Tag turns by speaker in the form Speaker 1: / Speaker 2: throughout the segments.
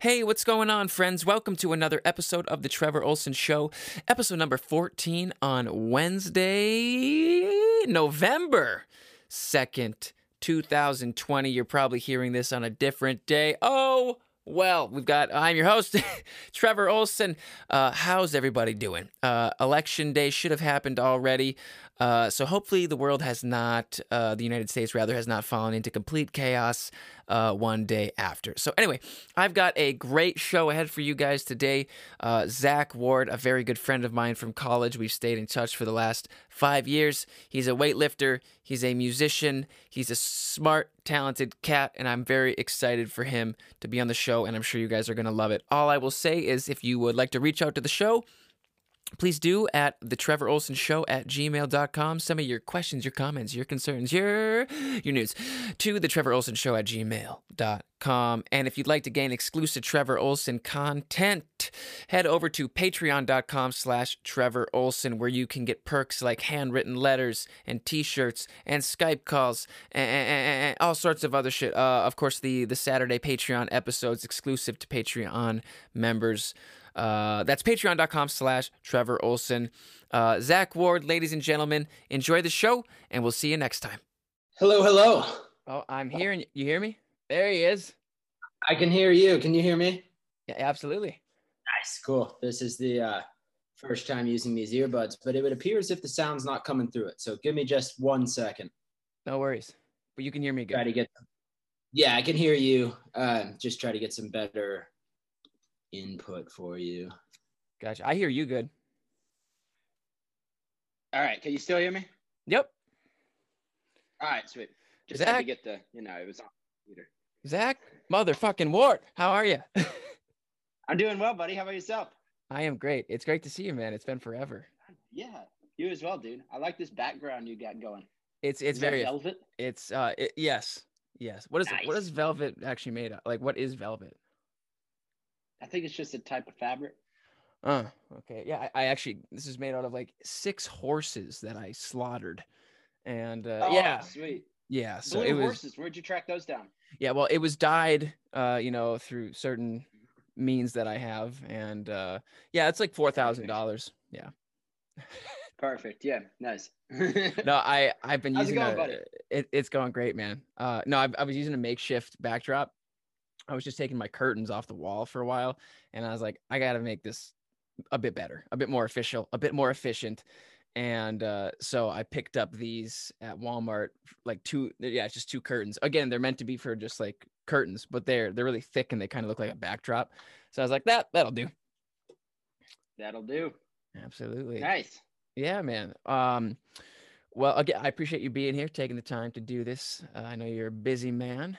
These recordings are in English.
Speaker 1: Hey, what's going on, friends? Welcome to another episode of The Trevor Olson Show, episode number 14 on Wednesday, November 2nd, 2020. You're probably hearing this on a different day. Oh, well, we've got, I'm your host, Trevor Olson. Uh, how's everybody doing? Uh, election day should have happened already. Uh, so hopefully the world has not, uh, the United States rather, has not fallen into complete chaos uh, one day after. So anyway, I've got a great show ahead for you guys today. Uh, Zach Ward, a very good friend of mine from college, we've stayed in touch for the last five years. He's a weightlifter, he's a musician, he's a smart, talented cat, and I'm very excited for him to be on the show, and I'm sure you guys are going to love it. All I will say is if you would like to reach out to the show, please do at the Trevor Olson Show at gmail.com. Some of your questions, your comments, your concerns, your your news to the Trevor Olson Show at gmail.com. And if you'd like to gain exclusive Trevor Olson content, head over to patreon.com slash Trevor Olson, where you can get perks like handwritten letters and t-shirts and Skype calls and, and, and all sorts of other shit. Uh, of course, the, the Saturday Patreon episodes exclusive to Patreon members. Uh, that's patreon.com slash Trevor Olson. Uh, Zach Ward, ladies and gentlemen, enjoy the show, and we'll see you next time.
Speaker 2: Hello, hello.
Speaker 1: Oh, I'm here, and you hear me? There he is.
Speaker 2: I can hear you. Can you hear me?
Speaker 1: Yeah, absolutely.
Speaker 2: Nice, cool. This is the uh, first time using these earbuds, but it would appear as if the sound's not coming through it. So give me just one second.
Speaker 1: No worries. But you can hear me good.
Speaker 2: Try to get. Yeah, I can hear you. Uh, just try to get some better input for you.
Speaker 1: Gotcha. I hear you good.
Speaker 2: All right. Can you still hear me?
Speaker 1: Yep.
Speaker 2: All right. Sweet. Just
Speaker 1: Zach?
Speaker 2: had to get the, you know, it was on computer.
Speaker 1: Zach, motherfucking Ward, how are you?
Speaker 2: I'm doing well, buddy. How about yourself?
Speaker 1: I am great. It's great to see you, man. It's been forever.
Speaker 2: Yeah, you as well, dude. I like this background you got going.
Speaker 1: It's it's
Speaker 2: Is
Speaker 1: very
Speaker 2: velvet.
Speaker 1: it's uh it, yes yes. What is what
Speaker 2: Nice.
Speaker 1: is velvet actually made of? Like what is velvet?
Speaker 2: I think it's just a type of fabric.
Speaker 1: Uh, okay. Yeah, I, I actually this is made out of like six horses that I slaughtered, and uh,
Speaker 2: Oh,
Speaker 1: yeah,
Speaker 2: sweet.
Speaker 1: yeah. So
Speaker 2: Blue
Speaker 1: it was
Speaker 2: horses. Where'd you track those down?
Speaker 1: yeah. Well, it was dyed, uh, you know, through certain means that I have, and uh, yeah, it's like four thousand dollars. Yeah.
Speaker 2: Perfect. Yeah. Nice.
Speaker 1: No, I I've been
Speaker 2: How's it
Speaker 1: using
Speaker 2: going,
Speaker 1: a, it, it's going great, man. Uh, no, I, I was using a makeshift backdrop. I was just taking my curtains off the wall for a while, and I was like, I got to make this a bit better, a bit more official, a bit more efficient. And uh, so I picked up these at Walmart, like two, yeah, it's just two curtains. Again, they're meant to be for just like curtains, but they're they're really thick and they kind of look like a backdrop. So I was like, that that'll do.
Speaker 2: That'll do.
Speaker 1: Absolutely.
Speaker 2: Nice.
Speaker 1: Yeah, man. Um, well, again, I appreciate you being here, taking the time to do this. Uh, I know you're a busy man,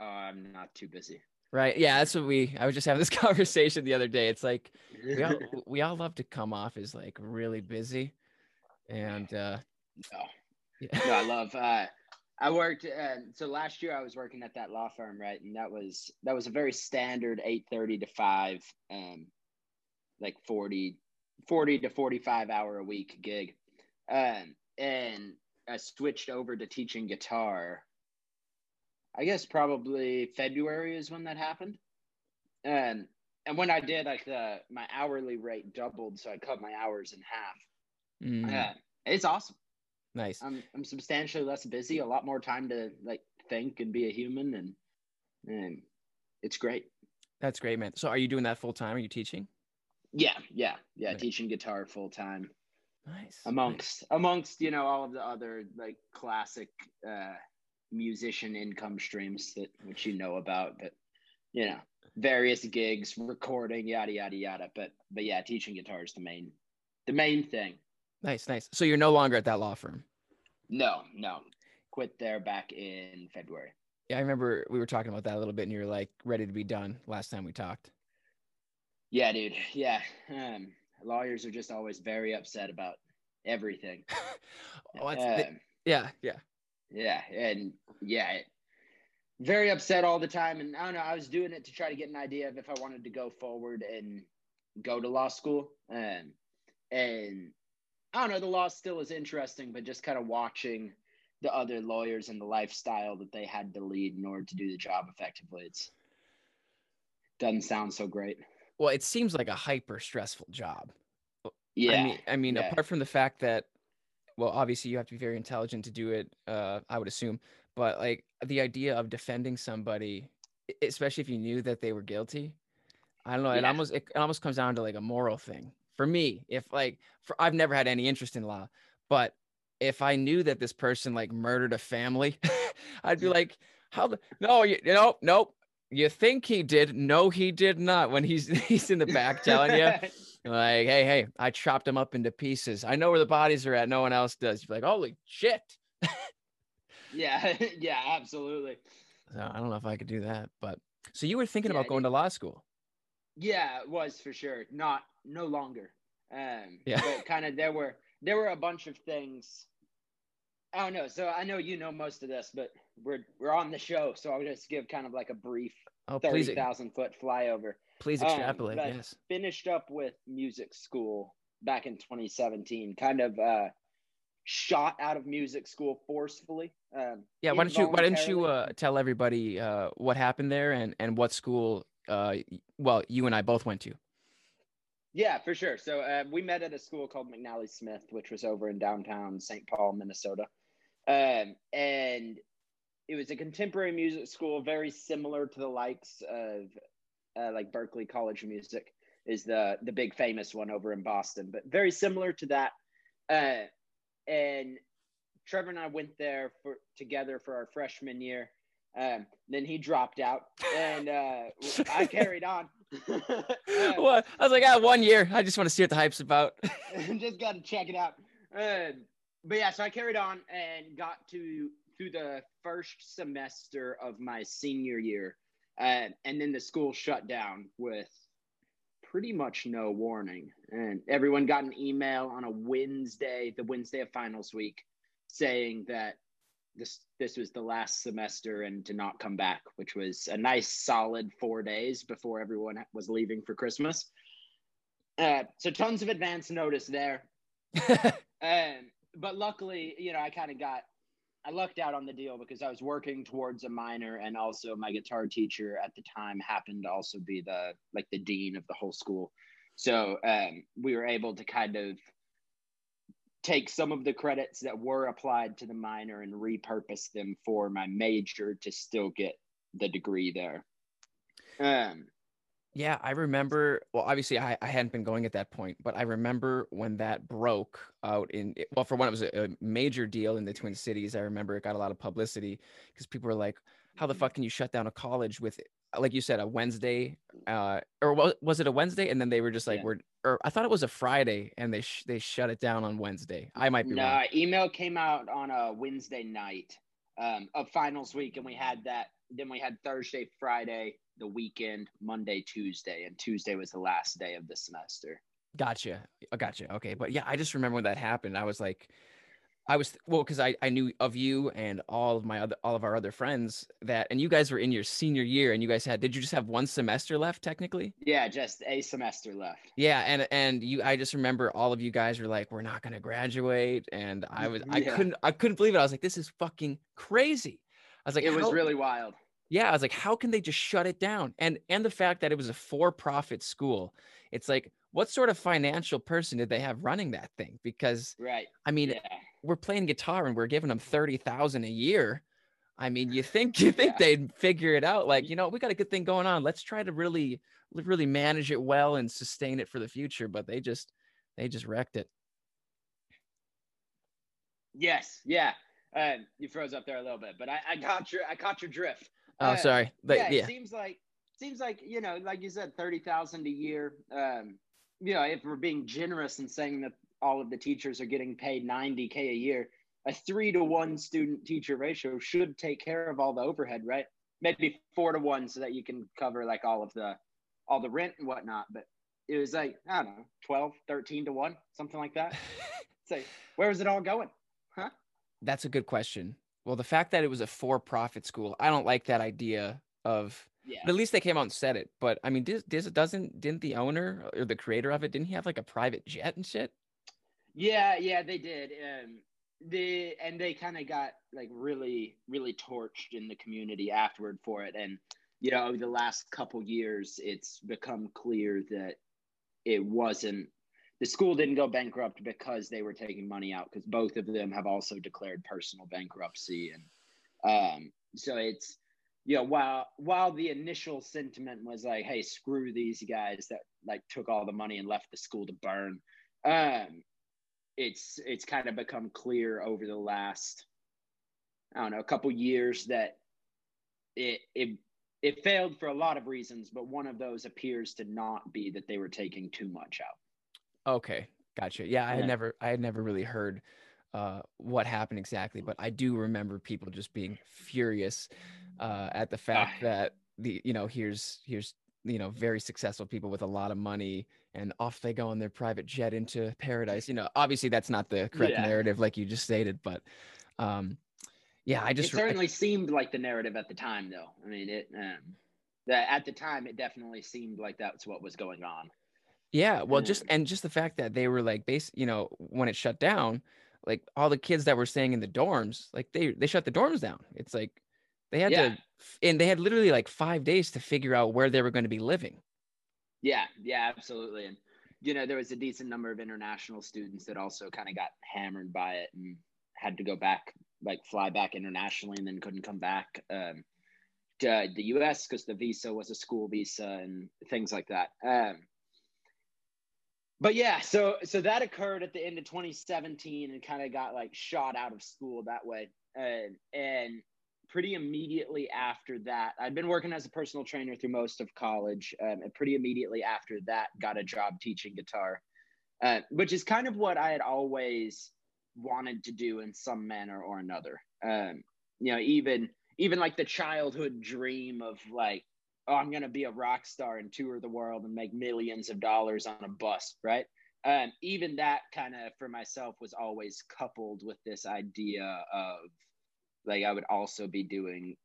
Speaker 2: Uh, I'm not too busy.
Speaker 1: right? Yeah, that's what we. I was just having this conversation the other day. It's like we all we all love to come off as like really busy, and uh,
Speaker 2: no.
Speaker 1: yeah.
Speaker 2: no, I love. Uh, I worked. Uh, so last year I was working at that law firm, right? And that was that was a very standard eight thirty to five, um, like 40, 40 to forty five hour a week gig, um, and I switched over to teaching guitar. I guess probably February is when that happened, and and when I did, like the my hourly rate doubled, so I cut my hours in half.
Speaker 1: Mm,
Speaker 2: Yeah, it's awesome.
Speaker 1: nice.
Speaker 2: I'm I'm substantially less busy, a lot more time to like think and be a human, and and it's great.
Speaker 1: That's great, man. So, are you doing that full time? Are you teaching?
Speaker 2: Yeah, yeah, yeah. Teaching guitar full time
Speaker 1: Nice. nice.
Speaker 2: amongst amongst you know all of the other like classic uh, musician income streams that which you know about, but you know various gigs, recording, yada yada yada. But but yeah, teaching guitar is the main the main thing.
Speaker 1: Nice, nice. So you're no longer at that law firm.
Speaker 2: No, no, quit there back in February.
Speaker 1: Yeah, I remember we were talking about that a little bit, and you were like ready to be done last time we talked.
Speaker 2: Yeah, dude. Yeah. Um, lawyers are just always very upset about everything.
Speaker 1: oh, the-
Speaker 2: Um,
Speaker 1: yeah, yeah.
Speaker 2: Yeah. And yeah, very upset all the time. And I don't know, I was doing it to try to get an idea of if I wanted to go forward and go to law school. Um, and I don't know, the law still is interesting, but just kind of watching the other lawyers and the lifestyle that they had to lead in order to do the job effectively. It's doesn't sound so great.
Speaker 1: Well, it seems like a hyper stressful job.
Speaker 2: Yeah.
Speaker 1: I mean, I mean,
Speaker 2: yeah.
Speaker 1: apart from the fact that, well, obviously you have to be very intelligent to do it. Uh, I would assume, but like the idea of defending somebody, especially if you knew that they were guilty, I don't know. It almost it almost comes down to like a moral thing for me. If like, for I've never had any interest in law, but if I knew that this person like murdered a family, I'd be like, how? The, no, you, you know, nope. You think he did? No, he did not. When he's he's in the back telling you, like, hey, hey, I chopped him up into pieces. I know where the bodies are at. No one else does. You're like, holy shit.
Speaker 2: yeah, yeah, absolutely.
Speaker 1: So I don't know if I could do that. But so you were thinking
Speaker 2: Yeah,
Speaker 1: about going
Speaker 2: it-
Speaker 1: to law school.
Speaker 2: Yeah, it was for sure. Not no longer. Um
Speaker 1: Yeah.
Speaker 2: but kind of there were there were a bunch of things. I don't know. So I know you know most of this, but we're we're on the show, so I'll just give kind of like a brief
Speaker 1: Oh,
Speaker 2: thirty thousand foot flyover.
Speaker 1: please
Speaker 2: um,
Speaker 1: extrapolate.
Speaker 2: but-
Speaker 1: yes.
Speaker 2: Finished up with music school back in 2017. Kind of uh shot out of music school forcefully. Um
Speaker 1: Yeah. Why don't you Why don't you uh, tell everybody uh, what happened there and and what school? Uh, well, you and I both went to.
Speaker 2: Yeah, for sure. So uh, we met at a school called McNally Smith, which was over in downtown St. Paul, Minnesota. Um, and it was a contemporary music school, very similar to the likes of uh, like Berklee College of Music is the the big famous one over in Boston, but very similar to that. Uh, and Trevor and I went there for together for our freshman year. Um, then he dropped out, and uh, I carried on. Uh,
Speaker 1: what? I was like, ah, one year. I just want to see what the hype's about.
Speaker 2: just got to check it out. Um, but yeah, so I carried on and got to through the first semester of my senior year, uh, and then the school shut down with pretty much no warning, and everyone got an email on a Wednesday, the Wednesday of finals week, saying that this this was the last semester and to not come back, which was a nice solid four days before everyone was leaving for Christmas. Uh, so tons of advance notice there. Um, but luckily, you know, I kind of got, I lucked out on the deal because I was working towards a minor, and also my guitar teacher at the time happened to also be the like the dean of the whole school. So um, we were able to kind of take some of the credits that were applied to the minor and repurpose them for my major to still get the degree there. Um,
Speaker 1: Yeah, I remember. Well, obviously, I, I hadn't been going at that point, but I remember when that broke out in. Well, for one, it was a, a major deal in the Twin Cities. I remember it got a lot of publicity because people were like, "How the fuck can you shut down a college with, like you said, a Wednesday, uh, or was, was it a Wednesday?" And then they were just like,
Speaker 2: Yeah.
Speaker 1: "We're," or I thought it was a Friday, and they sh- they shut it down on Wednesday. I might be
Speaker 2: No,
Speaker 1: wrong.
Speaker 2: email came out on a Wednesday night um, of finals week, and we had that. Then we had Thursday, Friday, the weekend, Monday, Tuesday, and Tuesday was the last day of the semester.
Speaker 1: Gotcha. Oh, gotcha. Okay. But yeah, I just remember when that happened. I was like, I was well, because I, I knew of you and all of my other all of our other friends that and you guys were in your senior year and you guys had did you just have one semester left technically?
Speaker 2: Yeah, just a semester left.
Speaker 1: Yeah, and and you I just remember all of you guys were like, We're not gonna graduate. And I was I couldn't I couldn't believe it. I was like, This is fucking crazy. I was like,
Speaker 2: it was really wild.
Speaker 1: Yeah, I was like, how can they just shut it down? And and the fact that it was a for-profit school, it's like, what sort of financial person did they have running that thing? Because
Speaker 2: Right.
Speaker 1: I mean,
Speaker 2: Yeah.
Speaker 1: we're playing guitar and we're giving them thirty thousand a year. I mean, you think you think
Speaker 2: Yeah.
Speaker 1: they'd figure it out? Like, you know, we got a good thing going on. Let's try to really, really manage it well and sustain it for the future. But they just, they just wrecked it.
Speaker 2: Yes. Yeah. Um, you froze up there a little bit, but I, I got your I caught your drift.
Speaker 1: Oh,
Speaker 2: Uh,
Speaker 1: sorry. But
Speaker 2: yeah,
Speaker 1: yeah,
Speaker 2: it seems like seems like you know, like you said, thirty thousand a year. Um, you know, if we're being generous and saying that all of the teachers are getting paid ninety k a year, a three to one student teacher ratio should take care of all the overhead, right? Maybe four to one, so that you can cover like all of the all the rent and whatnot. But it was like I don't know, 12, 13 to one, something like that. Like, where is it all going? Huh?
Speaker 1: that's a good question. Well, the fact that it was a for-profit school, I don't like that idea of.
Speaker 2: Yeah.
Speaker 1: But at least they came out and said it. But I mean, does, does doesn't didn't the owner or the creator of it didn't he have like a private jet and shit?
Speaker 2: Yeah, yeah, they did. Um, the and they kind of got like really, really torched in the community afterward for it. And you know, over the last couple years, it's become clear that it wasn't the school didn't go bankrupt because they were taking money out because both of them have also declared personal bankruptcy. And um, so it's you know while while the initial sentiment was like hey screw these guys that like took all the money and left the school to burn um, it's it's kind of become clear over the last i don't know a couple years that it it it failed for a lot of reasons but one of those appears to not be that they were taking too much out
Speaker 1: Okay, gotcha. Yeah, I had
Speaker 2: Yeah.
Speaker 1: never, I had never really heard uh, what happened exactly, but I do remember people just being furious uh, at the fact
Speaker 2: Ah.
Speaker 1: that the, you know, here's here's you know very successful people with a lot of money, and off they go on their private jet into paradise. You know, obviously that's not the correct
Speaker 2: Yeah.
Speaker 1: narrative, like you just stated, but um, yeah, I just
Speaker 2: it certainly seemed like the narrative at the time though i mean it um, that at the time it definitely seemed like that's what was going on
Speaker 1: Yeah, well, just and just the fact that they were like base, you know, when it shut down, like all the kids that were staying in the dorms, like they they shut the dorms down. It's like they had
Speaker 2: Yeah.
Speaker 1: to, and they had literally like five days to figure out where they were going to be living.
Speaker 2: yeah yeah absolutely and you know there was a decent number of international students that also kind of got hammered by it and had to go back like fly back internationally and then couldn't come back um, to the us because the visa was a school visa and things like that um, but yeah so so that occurred at the end of 2017 and kind of got like shot out of school that way. And and pretty immediately after that i'd been working as a personal trainer through most of college um, and pretty immediately after that got a job teaching guitar uh, which is kind of what i had always wanted to do in some manner or another. Um, you know even even like the childhood dream of like oh i'm going to be a rock star and tour the world and make millions of dollars on a bus right? Um, even that kind of for myself was always coupled with this idea of like i would also be doing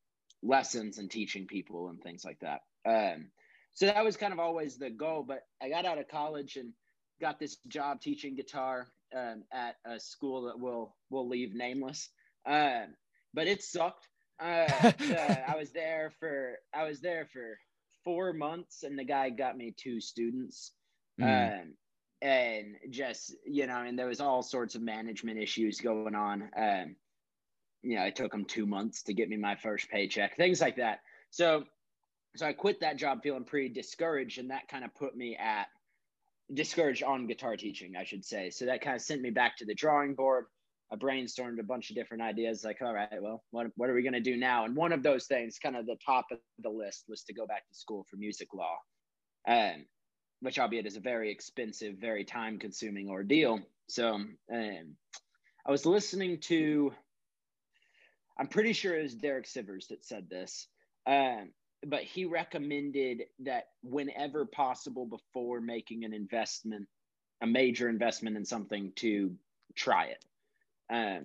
Speaker 2: lessons and teaching people and things like that. Um, so that was kind of always the goal but i got out of college and got this job teaching guitar um, at a school that will will leave nameless. Um, but it sucked uh, I was there for I was there for four months, and the guy got me two students,
Speaker 1: Mm.
Speaker 2: um, and just you know, and there was all sorts of management issues going on. Um, you know, it took him two months to get me my first paycheck, things like that. So, so I quit that job feeling pretty discouraged, and that kind of put me at discouraged on guitar teaching, I should say. So that kind of sent me back to the drawing board. I brainstormed a bunch of different ideas, like, all right, well, what, what are we going to do now? And one of those things, kind of the top of the list, was to go back to school for music law, um, which, albeit, is a very expensive, very time consuming ordeal. So um, I was listening to, I'm pretty sure it was Derek Sivers that said this. Um, but he recommended that whenever possible before making an investment a major investment in something to try it um,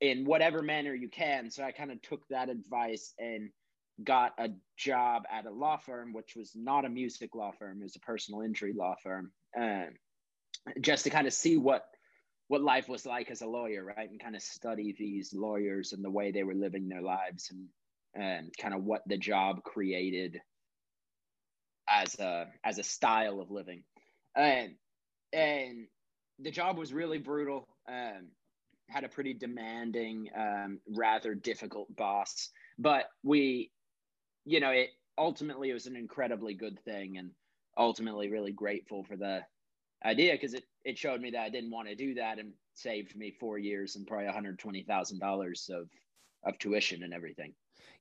Speaker 2: in whatever manner you can. So i kind of took that advice and got a job at a law firm which was not a music law firm it was a personal injury law firm um, just to kind of see what what life was like as a lawyer right? And kind of study these lawyers and the way they were living their lives and and kind of what the job created as a as a style of living. And and the job was really brutal. Um had a pretty demanding um rather difficult boss but we you know it ultimately it was an incredibly good thing and ultimately really grateful for the idea because it it showed me that I didn't want to do that and saved me four years and probably $120,000 of of tuition and everything.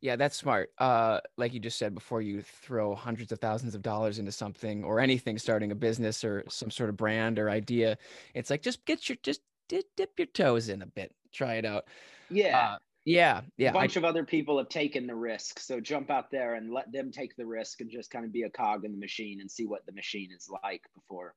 Speaker 1: Yeah, that's smart. Uh, like you just said before, you throw hundreds of thousands of dollars into something or anything, starting a business or some sort of brand or idea. It's like just get your just dip, dip your toes in a bit, try it out.
Speaker 2: Yeah.
Speaker 1: Uh, yeah, yeah.
Speaker 2: a
Speaker 1: I-
Speaker 2: bunch of other people have taken the risk. So jump out there and let them take the risk and just kind of be a cog in the machine and see what the machine is like before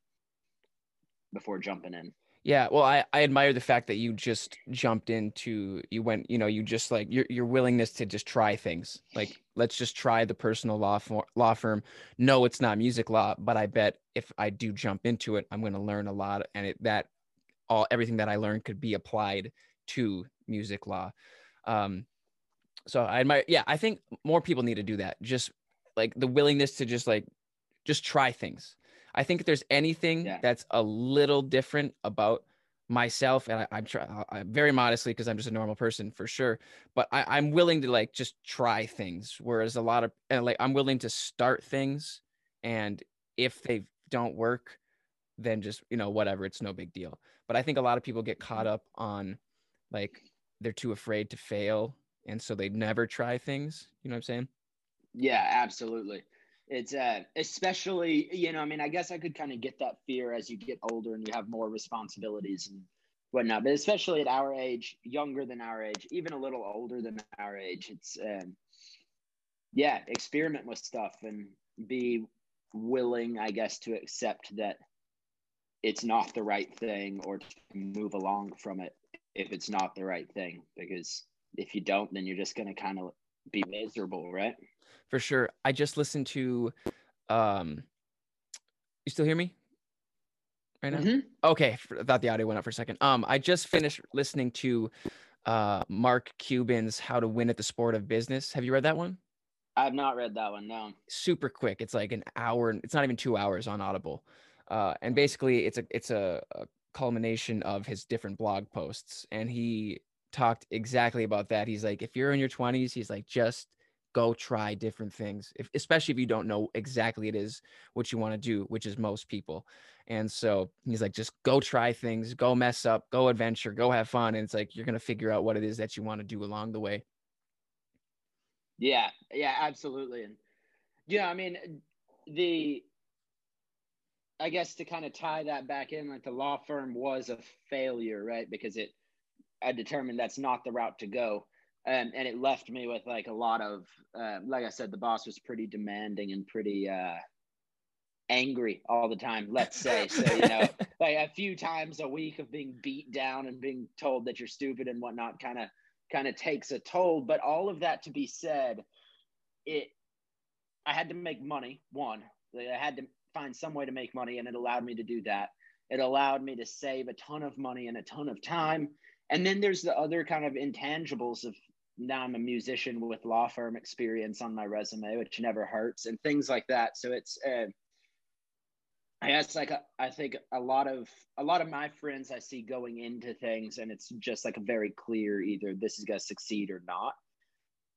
Speaker 2: before jumping in.
Speaker 1: Yeah, well, I, I admire the fact that you just jumped into you went you know you just like your your willingness to just try things like let's just try the personal law for, law firm. No, it's not music law, but I bet if I do jump into it, I'm going to learn a lot, and it that all everything that I learned could be applied to music law. Um, so I admire. Yeah, I think more people need to do that. Just like the willingness to just like just try things. I think if there's anything
Speaker 2: Yeah.
Speaker 1: that's a little different about myself, and I, I'm trying I'm very modestly because I'm just a normal person for sure, but I, I'm willing to like just try things. Whereas a lot of and like I'm willing to start things, and if they don't work, then just you know whatever, it's no big deal. But I think a lot of people get caught up on like they're too afraid to fail, and so they never try things. You know what I'm saying?
Speaker 2: Yeah, absolutely. It's uh, especially, you know, I mean, I guess I could kind of get that fear as you get older and you have more responsibilities and whatnot. But especially at our age, younger than our age, even a little older than our age, it's um, yeah, experiment with stuff and be willing, I guess, to accept that it's not the right thing or to move along from it if it's not the right thing. Because if you don't, then you're just going to kind of be miserable, right?
Speaker 1: For sure. I just listened to um you still hear me right now?
Speaker 2: Mhm.
Speaker 1: Okay, I thought the audio went up for a second. Um I just finished listening to uh Mark Cuban's How to Win at the Sport of Business. Have you read that one?
Speaker 2: I've not read that one. No.
Speaker 1: super quick. It's like an hour. It's not even two hours on Audible. Uh, and basically, it's a it's a, a culmination of his different blog posts. And he talked exactly about that. He's like, if you're in your 20s, he's like, just go try different things, if, especially if you don't know exactly it is what you want to do, which is most people. And so he's like, just go try things, go mess up, go adventure, go have fun. And it's like you're gonna figure out what it is that you want to do along the way.
Speaker 2: Yeah. Yeah. Absolutely. And yeah, I mean, the I guess to kind of tie that back in, like the law firm was a failure, right? Because it I determined that's not the route to go. Um, and it left me with like a lot of, uh, like I said, the boss was pretty demanding and pretty uh, angry all the time. Let's say so, you know, like a few times a week of being beat down and being told that you're stupid and whatnot, kind of kind of takes a toll. But all of that to be said, it I had to make money. One, I had to find some way to make money, and it allowed me to do that. It allowed me to save a ton of money and a ton of time. And then there's the other kind of intangibles of now I'm a musician with law firm experience on my resume, which never hurts, and things like that. So it's, uh, I guess, like a, I think a lot of a lot of my friends I see going into things, and it's just like a very clear either this is going to succeed or not.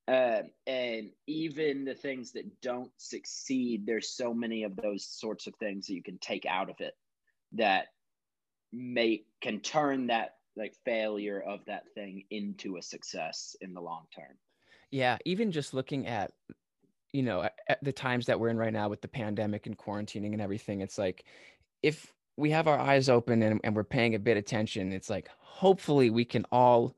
Speaker 2: Uh, and even the things that don't succeed, there's so many of those sorts of things that you can take out of it that make can turn that like failure of that thing into a success in the long term.
Speaker 1: Yeah, even just looking at, you know, at, at the times that we're in right now with the pandemic and quarantining and everything, it's like if we have our eyes open and, and we're paying a bit attention, it's like hopefully we can all,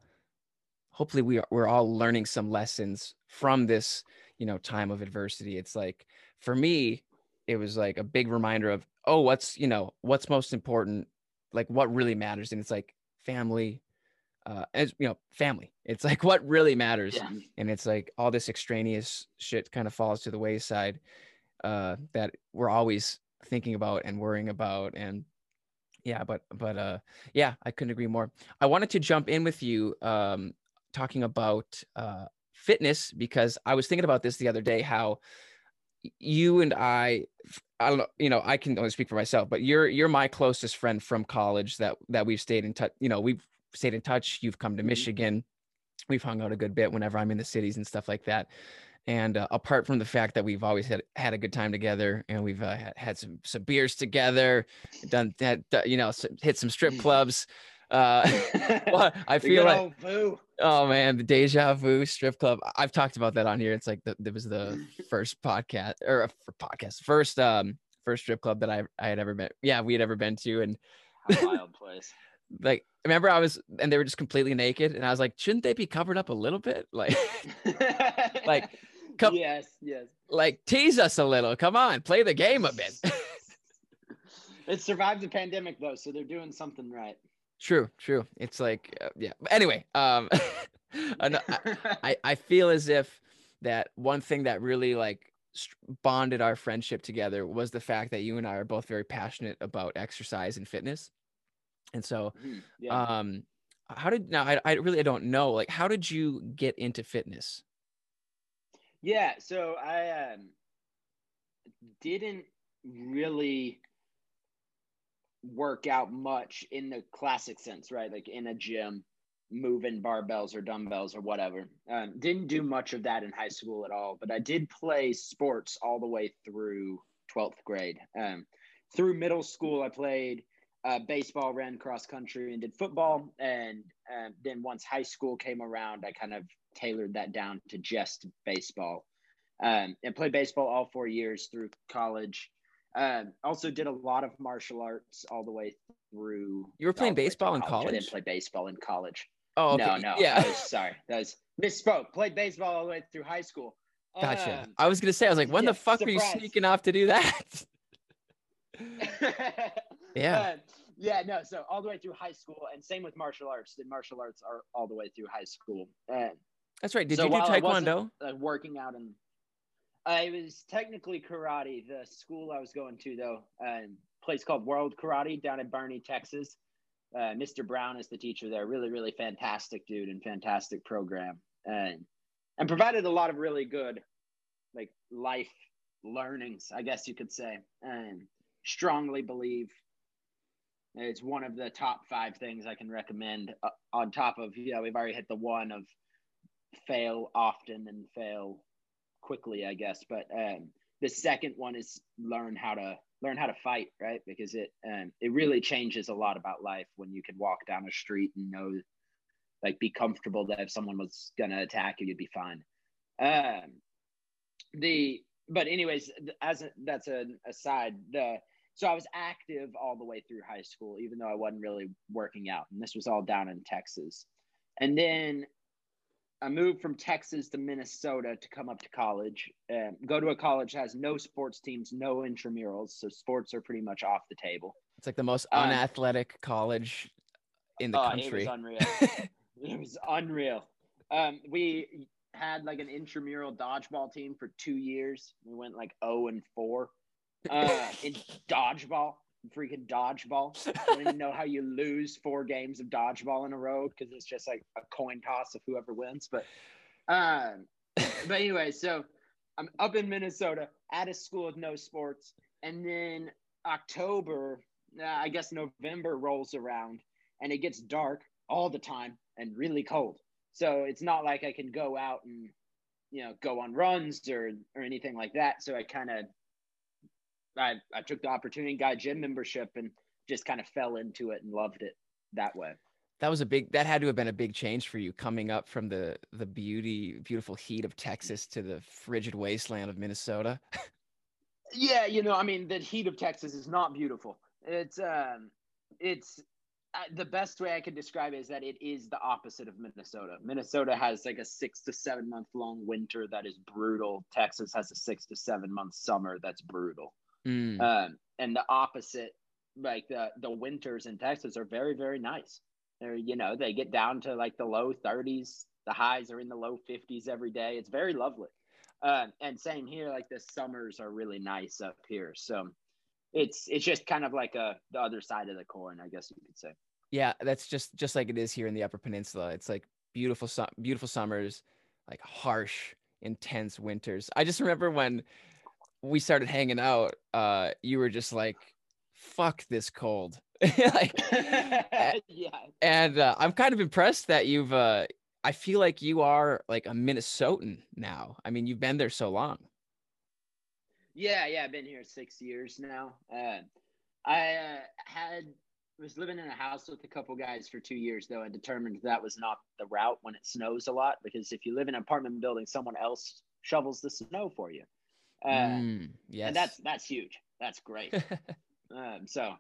Speaker 1: hopefully we are, we're all learning some lessons from this, you know, time of adversity. It's like for me, it was like a big reminder of, oh, what's, you know, what's most important, like what really matters. And it's like family, uh, as you know, family. It's like what really matters
Speaker 2: Yeah.
Speaker 1: and it's like all this extraneous shit kind of falls to the wayside uh that we're always thinking about and worrying about and yeah but but uh yeah i couldn't agree more i wanted to jump in with you um talking about uh fitness because i was thinking about this the other day how you and i i don't know you know i can only speak for myself but you're you're my closest friend from college that that we've stayed in touch you know we've stayed in touch you've come to
Speaker 2: Mhm.
Speaker 1: michigan we've hung out a good bit whenever I'm in the cities and stuff like that. And uh, apart from the fact that we've always had had a good time together and we've uh, had, had some some beers together, done that, you know, hit some strip clubs. Uh, well, I feel like oh man, the deja vu strip club. I've talked about that on here. It's like the, there was the first podcast or podcast first um first strip club that I I had ever been. Yeah, we had ever been to and
Speaker 2: wild place.
Speaker 1: like remember I was and they were just completely naked and I was like, shouldn't they be covered up a little bit? Like Like, come-
Speaker 2: yes, yes.
Speaker 1: like tease us a little. Come on, play the game a bit.
Speaker 2: It survived the pandemic though, so they're doing something right.
Speaker 1: True, true. It's like uh, yeah. But anyway, um I, I feel as if that one thing that really like bonded our friendship together was the fact that you and I are both very passionate about exercise and fitness. And so
Speaker 2: Mhm, yeah.
Speaker 1: um how did now I, I really I don't know like how did you get into fitness?
Speaker 2: Yeah, so I um, didn't really work out much in the classic sense, right? Like in a gym, moving barbells or dumbbells or whatever. Um, didn't do much of that in high school at all, but I did play sports all the way through 12th grade. Um, through middle school, I played uh, baseball, ran cross country, and did football. And uh, then once high school came around, I kind of tailored that down to just baseball. Um, and played baseball all four years through college. Um, also did a lot of martial arts all the way through.
Speaker 1: You were playing baseball in college.
Speaker 2: I didn't play baseball in college.
Speaker 1: Oh, okay.
Speaker 2: no, no.
Speaker 1: Yeah.
Speaker 2: Was, sorry, that was misspoke. Played baseball all the way through high school.
Speaker 1: Gotcha.
Speaker 2: Um,
Speaker 1: I was gonna say, I was like, when
Speaker 2: yeah,
Speaker 1: the fuck were you sneaking off to do that? Yeah.
Speaker 2: Uh, yeah, no. So all the way through high school, and same with martial arts. Did martial arts are all the way through high school. And
Speaker 1: That's right. Did
Speaker 2: so
Speaker 1: you do
Speaker 2: while I wasn't,
Speaker 1: taekwondo?
Speaker 2: uh, working out in, I was technically karate. The school I was going to, though, um, place called World Karate down in Barney, Texas. Uh, Mr. Brown is the teacher there. Really, really fantastic dude and fantastic program, and and provided a lot of really good, like life learnings, I guess you could say. And strongly believe it's one of the top five things I can recommend. Uh, on top of you know, we've already hit the one of fail often and fail quickly, I guess. But um, the second one is learn how to learn how to fight, right? Because it um, it really changes a lot about life when you can walk down a street and know, like, be comfortable that if someone was gonna attack you, you'd be fine. Um, the but anyways, as a, that's an aside. The so I was active all the way through high school, even though I wasn't really working out, and this was all down in Texas. And then I moved from Texas to Minnesota to come up to college. Um, go to a college that has no sports teams, no intramurals, so sports are pretty much off the table.
Speaker 1: It's like the most
Speaker 2: Um,
Speaker 1: unathletic college in the
Speaker 2: Oh,
Speaker 1: country.
Speaker 2: It was unreal. it was unreal. Um, we had like an intramural dodgeball team for two years. We went like 0 and 4 uh, in dodgeball. Freaking dodgeball. I don't even know how you lose four games of dodgeball in a row because it's just like a coin toss of whoever wins. But, um, but anyway, so I'm up in Minnesota at a school with no sports, and then October, uh, I guess November rolls around, and it gets dark all the time and really cold. So it's not like I can go out and you know go on runs or or anything like that. So I kind of I I took the opportunity, got a gym membership, and just kind of fell into it and loved it that way.
Speaker 1: that was a big that had to have been a big change for you coming up from the the beauty beautiful heat of Texas to the frigid wasteland of Minnesota.
Speaker 2: Yeah, you know, I mean, the heat of Texas is not beautiful. It's um, it's uh, the best way I could describe it is that it is the opposite of Minnesota. Minnesota has like a six to seven month long winter that is brutal. Texas has a six to seven month summer that's brutal.
Speaker 1: Mm.
Speaker 2: Um, and the opposite, like the the winters in Texas are very very nice. They're you know they get down to like the low 30s. The highs are in the low 50s every day. It's very lovely. Um, and same here, like the summers are really nice up here. So it's it's just kind of like a the other side of the coin, I guess you could say.
Speaker 1: Yeah, that's just just like it is here in the Upper Peninsula. It's like beautiful, beautiful summers, like harsh, intense winters. I just remember when we started hanging out, uh, you were just like, "Fuck this cold," like,
Speaker 2: yeah.
Speaker 1: and uh, I'm kind of impressed that you've. Uh, I feel like you are like a Minnesotan now. I mean, you've been there so long.
Speaker 2: Yeah, yeah, I've been here six years now. Uh, I uh, had was living in a house with a couple guys for two years, though. I determined that was not the route when it snows a lot, because if you live in an apartment building, someone else shovels the snow for you, uh,
Speaker 1: Mm, yes,
Speaker 2: and that's that's huge. That's great. um, so,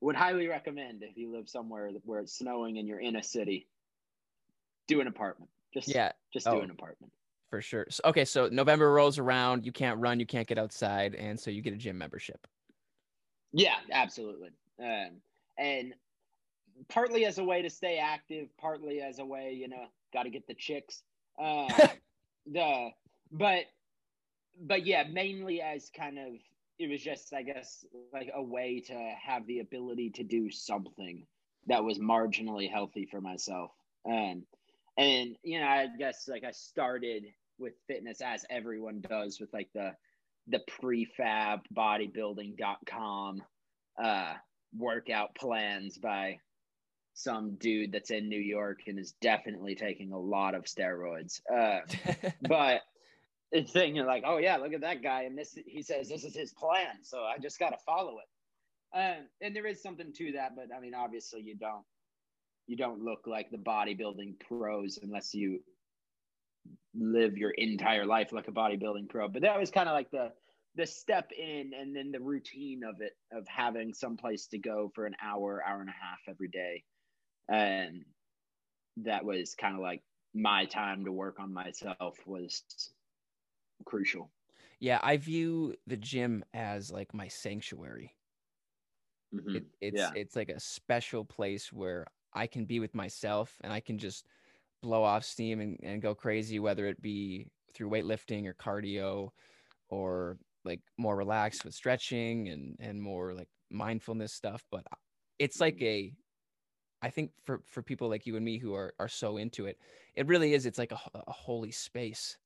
Speaker 2: would highly recommend if you live somewhere where it's snowing and you're in a city, do an apartment. Just
Speaker 1: yeah,
Speaker 2: just do
Speaker 1: Oh.
Speaker 2: an apartment.
Speaker 1: for sure. So, okay, so November rolls around, you can't run, you can't get outside, and so you get a gym membership.
Speaker 2: Yeah, absolutely. Um, and partly as a way to stay active, partly as a way, you know, got to get the chicks. Um, the but but yeah, mainly as kind of it was just I guess like a way to have the ability to do something that was marginally healthy for myself. Um, and you know, I guess like I started with fitness as everyone does with like the the prefab bodybuilding.com uh workout plans by some dude that's in New York and is definitely taking a lot of steroids. Uh, but it's thing you're like, oh yeah, look at that guy, and this he says this is his plan, so I just got to follow it. Um, and there is something to that, but I mean, obviously, you don't you don't look like the bodybuilding pros unless you live your entire life like a bodybuilding pro. But that was kind of like the the step in and then the routine of it of having some place to go for an hour, hour and a half every day. And that was kind of like my time to work on myself was crucial.
Speaker 1: Yeah, I view the gym as like my sanctuary. Mm-hmm. It, it's yeah. it's like a special place where I can be with myself and I can just blow off steam and, and go crazy, whether it be through weightlifting or cardio or like more relaxed with stretching and, and more like mindfulness stuff. But it's like a, I think for, for people like you and me who are, are so into it, it really is. It's like a, a holy space.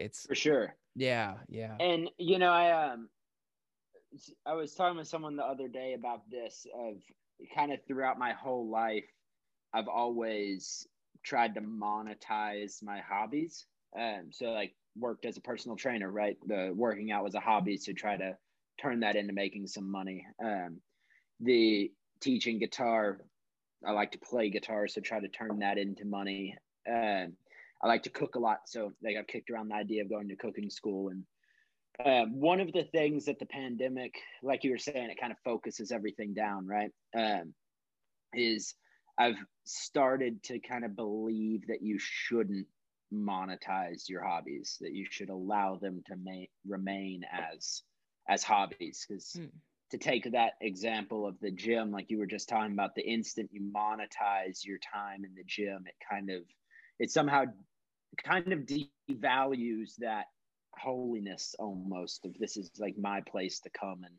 Speaker 1: It's
Speaker 2: for sure.
Speaker 1: Yeah. Yeah.
Speaker 2: And, you know, I, um, I was talking with someone the other day about this of kind of throughout my whole life, I've always tried to monetize my hobbies. Um, so like worked as a personal trainer, right? The working out was a hobby, so try to turn that into making some money. Um, the teaching guitar, I like to play guitar, so try to turn that into money. Um, I like to cook a lot, so they got kicked around the idea of going to cooking school. And um, one of the things that the pandemic, like you were saying, it kind of focuses everything down, right? Um, is I've started to kind of believe that you shouldn't monetize your hobbies that you should allow them to ma- remain as as hobbies because mm. to take that example of the gym like you were just talking about the instant you monetize your time in the gym it kind of it somehow kind of devalues that holiness almost of this is like my place to come and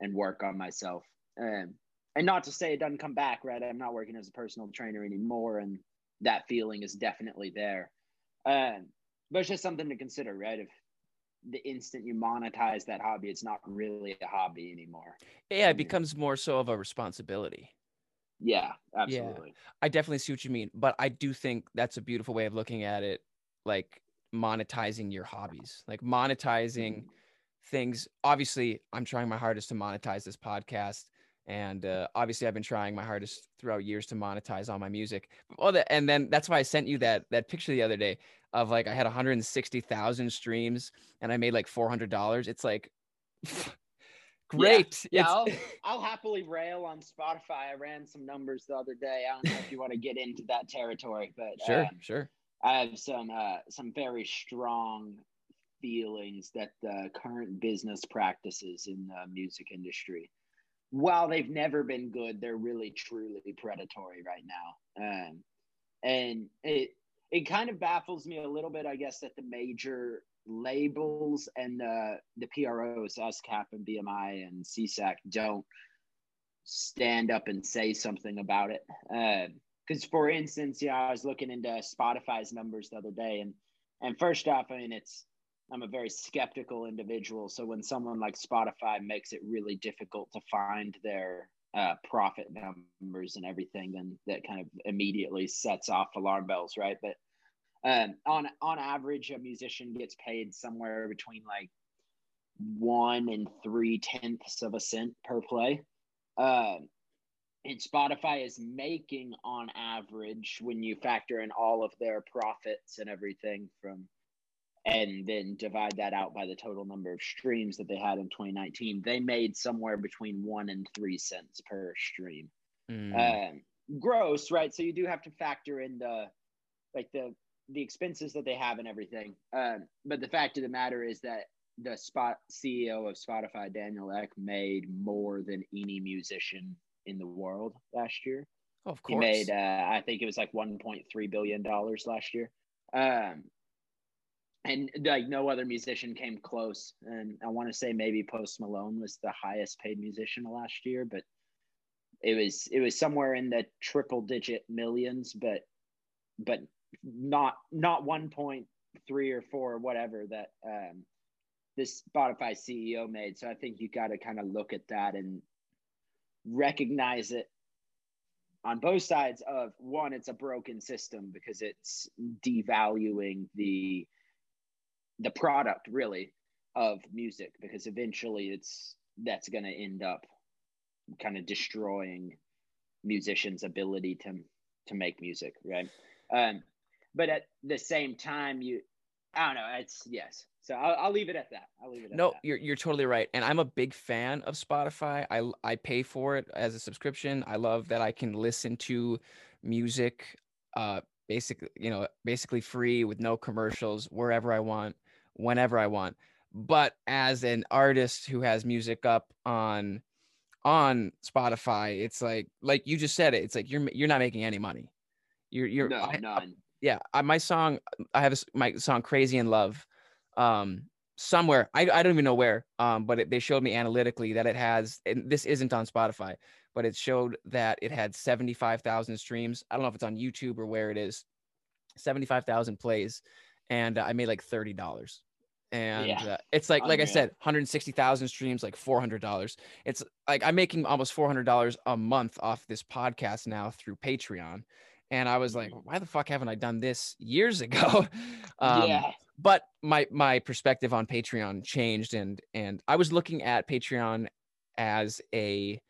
Speaker 2: and work on myself and and not to say it doesn't come back right i'm not working as a personal trainer anymore and that feeling is definitely there. Um, but it's just something to consider, right? If the instant you monetize that hobby, it's not really a hobby anymore.
Speaker 1: Yeah, it becomes more so of a responsibility.
Speaker 2: Yeah, absolutely. Yeah,
Speaker 1: I definitely see what you mean, but I do think that's a beautiful way of looking at it, like monetizing your hobbies, like monetizing mm-hmm. things. Obviously, I'm trying my hardest to monetize this podcast and uh, obviously i've been trying my hardest throughout years to monetize all my music oh, the, and then that's why i sent you that that picture the other day of like i had 160000 streams and i made like $400 it's like great.
Speaker 2: yeah, yeah I'll, I'll happily rail on spotify. I ran some numbers the other day. I don't know if you want to get into that territory but
Speaker 1: sure um, sure.
Speaker 2: I have some uh, some very strong feelings that the current business practices in the music industry while they've never been good, they're really truly predatory right now. Um, and it it kind of baffles me a little bit, I guess, that the major labels and the the PROs, ASCAP and BMI and SESAC, don't stand up and say something about it. Because, uh, for instance, yeah, I was looking into Spotify's numbers the other day, and and first off, I mean, it's I'm a very skeptical individual. So when someone like Spotify makes it really difficult to find their uh, profit numbers and everything, then that kind of immediately sets off alarm bells, right? But um, on on average, a musician gets paid somewhere between like one and three tenths of a cent per play. Uh, and Spotify is making on average, when you factor in all of their profits and everything from and then divide that out by the total number of streams that they had in 2019, they made somewhere between one and three cents per stream. Mm. Um, gross, right? So you do have to factor in the like the the expenses that they have and everything. Um, but the fact of the matter is that the spot CEO of Spotify, Daniel Ek, made more than any musician in the world last year.
Speaker 1: of course,
Speaker 2: he made. Uh, I think it was like 1.3 billion dollars last year. Um, and like no other musician came close. And I want to say maybe Post Malone was the highest paid musician last year, but it was it was somewhere in the triple digit millions, but but not not one point three or four, or whatever that um, this Spotify CEO made. So I think you got to kind of look at that and recognize it on both sides of one it's a broken system because it's devaluing the the product really of music because eventually it's that's going to end up kind of destroying musicians ability to to make music right um but at the same time you i don't know it's yes so I'll, I'll leave it at that. I'll leave it. At that.
Speaker 1: No, you're you're totally right, and I'm a big fan of Spotify. I I pay for it as a subscription. I love that I can listen to music, uh, basically you know basically free with no commercials wherever I want, whenever I want. But as an artist who has music up on on Spotify, it's like like you just said it. It's like you're you're not making any money. You're you're
Speaker 2: no
Speaker 1: I,
Speaker 2: none.
Speaker 1: Yeah, I, my song I have a, my song "Crazy in Love." um, somewhere. I, I don't even know where, um, but it, they showed me analytically that it has, and this isn't on Spotify, but it showed that it had 75,000 streams. I don't know if it's on YouTube or where it is, 75,000 plays. And uh, I made like $30. And yeah. uh, it's like, like I said, 160,000 streams, like $400. It's like I'm making almost $400 a month off this podcast now through Patreon. And I was like, mm. why the fuck haven't I done this years ago?
Speaker 2: um, yeah
Speaker 1: but my my perspective on Patreon changed and and I was looking at Patreon as a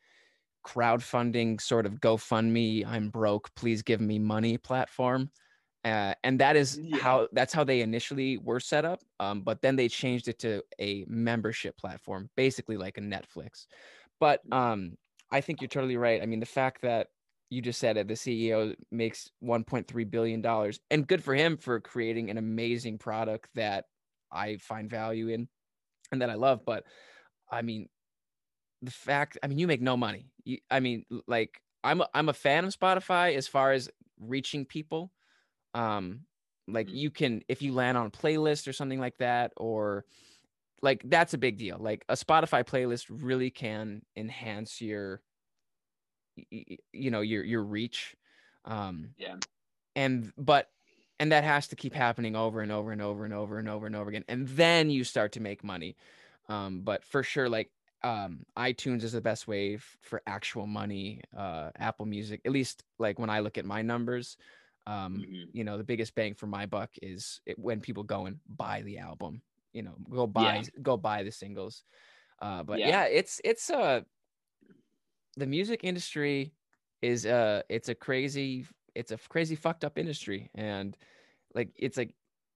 Speaker 1: crowdfunding sort of GoFundMe, I'm broke, please give me money platform. Uh, and that is yeah. how that's how they initially were set up. Um, but then they changed it to a membership platform, basically like a Netflix. But mm. um, I think you're totally right. I mean, the fact that you just said it the ceo makes 1.3 billion dollars and good for him for creating an amazing product that i find value in and that i love but i mean the fact i mean you make no money you, i mean like i'm a, i'm a fan of spotify as far as reaching people um like mm-hmm. you can if you land on a playlist or something like that or like that's a big deal like a spotify playlist really can enhance your you know your your reach um
Speaker 2: yeah
Speaker 1: and but and that has to keep happening over and over and over and over and over and over again and then you start to make money um but for sure like um itunes is the best way f- for actual money uh apple music at least like when i look at my numbers um mm-hmm. you know the biggest bang for my buck is it, when people go and buy the album you know go buy yeah. go buy the singles uh but yeah. yeah it's it's uh the music industry is uh it's a crazy it's a crazy fucked up industry. And like it's like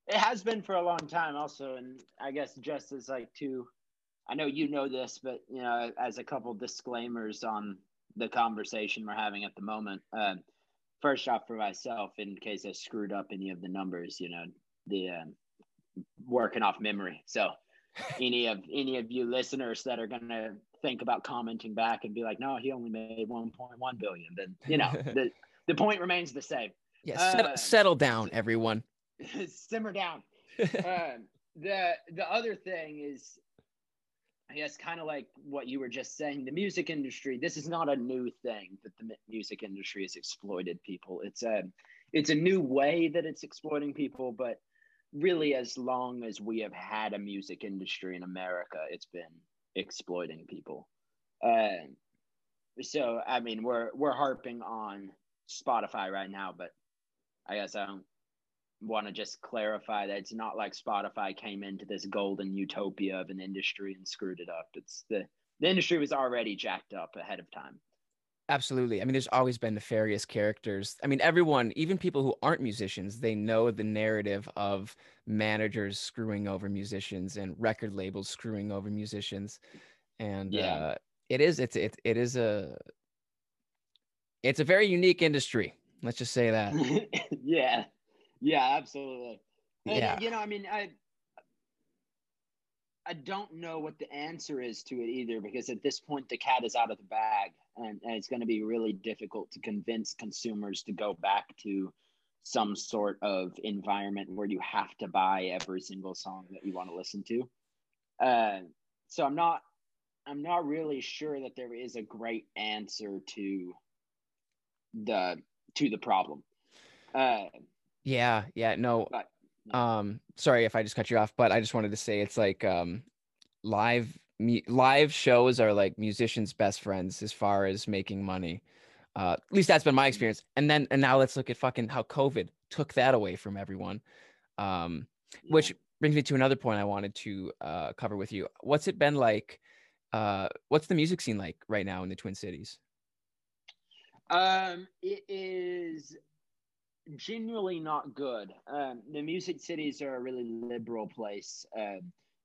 Speaker 2: it has been for a long time also. And i guess just as like to i know you know this but you know as a couple disclaimers on the conversation we're having at the moment uh, first off for myself in case i screwed up any of the numbers you know the um, working off memory. So any of any of you listeners that are gonna think about commenting back and be like, no, he only made 1.1 billion, then you know the the point remains the same.
Speaker 1: Yeah, settle, uh, settle down, everyone.
Speaker 2: simmer down. uh, the the other thing is, I guess, kind of like what you were just saying. The music industry. This is not a new thing that the music industry has exploited people. It's a it's a new way that it's exploiting people, but really, as long as we have had a music industry in America, it's been exploiting people. Uh, so I mean, we're we're harping on Spotify right now, but I guess I don't want to just clarify that it's not like Spotify came into this golden utopia of an industry and screwed it up. It's the the industry was already jacked up ahead of time.
Speaker 1: Absolutely. I mean, there's always been nefarious characters. I mean, everyone, even people who aren't musicians, they know the narrative of managers screwing over musicians and record labels screwing over musicians. And yeah. uh, it is, it's, it, it is a, it's a very unique industry. Let's just say that.
Speaker 2: yeah. Yeah, absolutely. And, yeah. You know, I mean, I, I don't know what the answer is to it either because at this point the cat is out of the bag and, and it's going to be really difficult to convince consumers to go back to some sort of environment where you have to buy every single song that you want to listen to. Uh, so I'm not I'm not really sure that there is a great answer to the to the problem. Uh,
Speaker 1: yeah, yeah, no.
Speaker 2: But
Speaker 1: Um, sorry if I just cut you off, but I just wanted to say it's like um, live live shows are like musicians' best friends as far as making money. Uh, at least that's been my experience. And then and now let's look at fucking how COVID took that away from everyone. Um, which brings me to another point I wanted to uh, cover with you. What's it been like? Uh, what's the music scene like right now in the Twin Cities?
Speaker 2: Um, it is genuinely not good. Um, the music cities are a really liberal place, uh,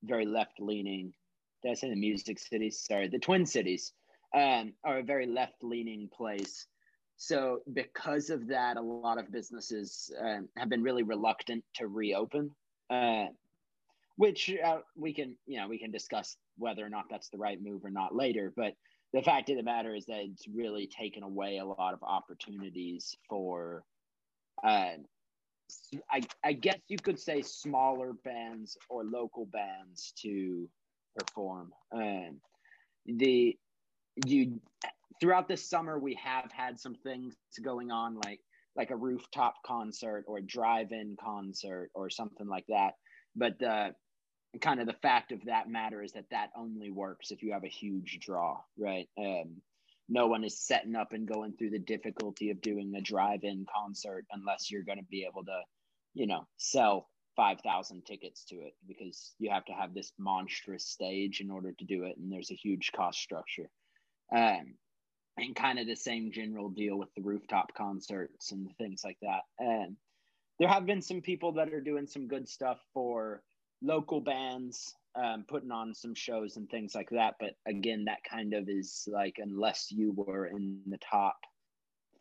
Speaker 2: very left leaning. Did I say the music cities? Sorry, the Twin Cities um, are a very left leaning place. So, because of that, a lot of businesses uh, have been really reluctant to reopen, uh, which uh, we can, you know, we can discuss whether or not that's the right move or not later. But the fact of the matter is that it's really taken away a lot of opportunities for uh, I, I guess you could say smaller bands or local bands to perform. Um, the you throughout the summer we have had some things going on like like a rooftop concert or drive-in concert or something like that. But uh, kind of the fact of that matter is that that only works if you have a huge draw, right? Um, no one is setting up and going through the difficulty of doing a drive-in concert unless you're going to be able to you know sell 5000 tickets to it because you have to have this monstrous stage in order to do it and there's a huge cost structure. Um, and kind of the same general deal with the rooftop concerts and things like that. And there have been some people that are doing some good stuff for local bands um, putting on some shows and things like that. But again, that kind of is like unless you were in the top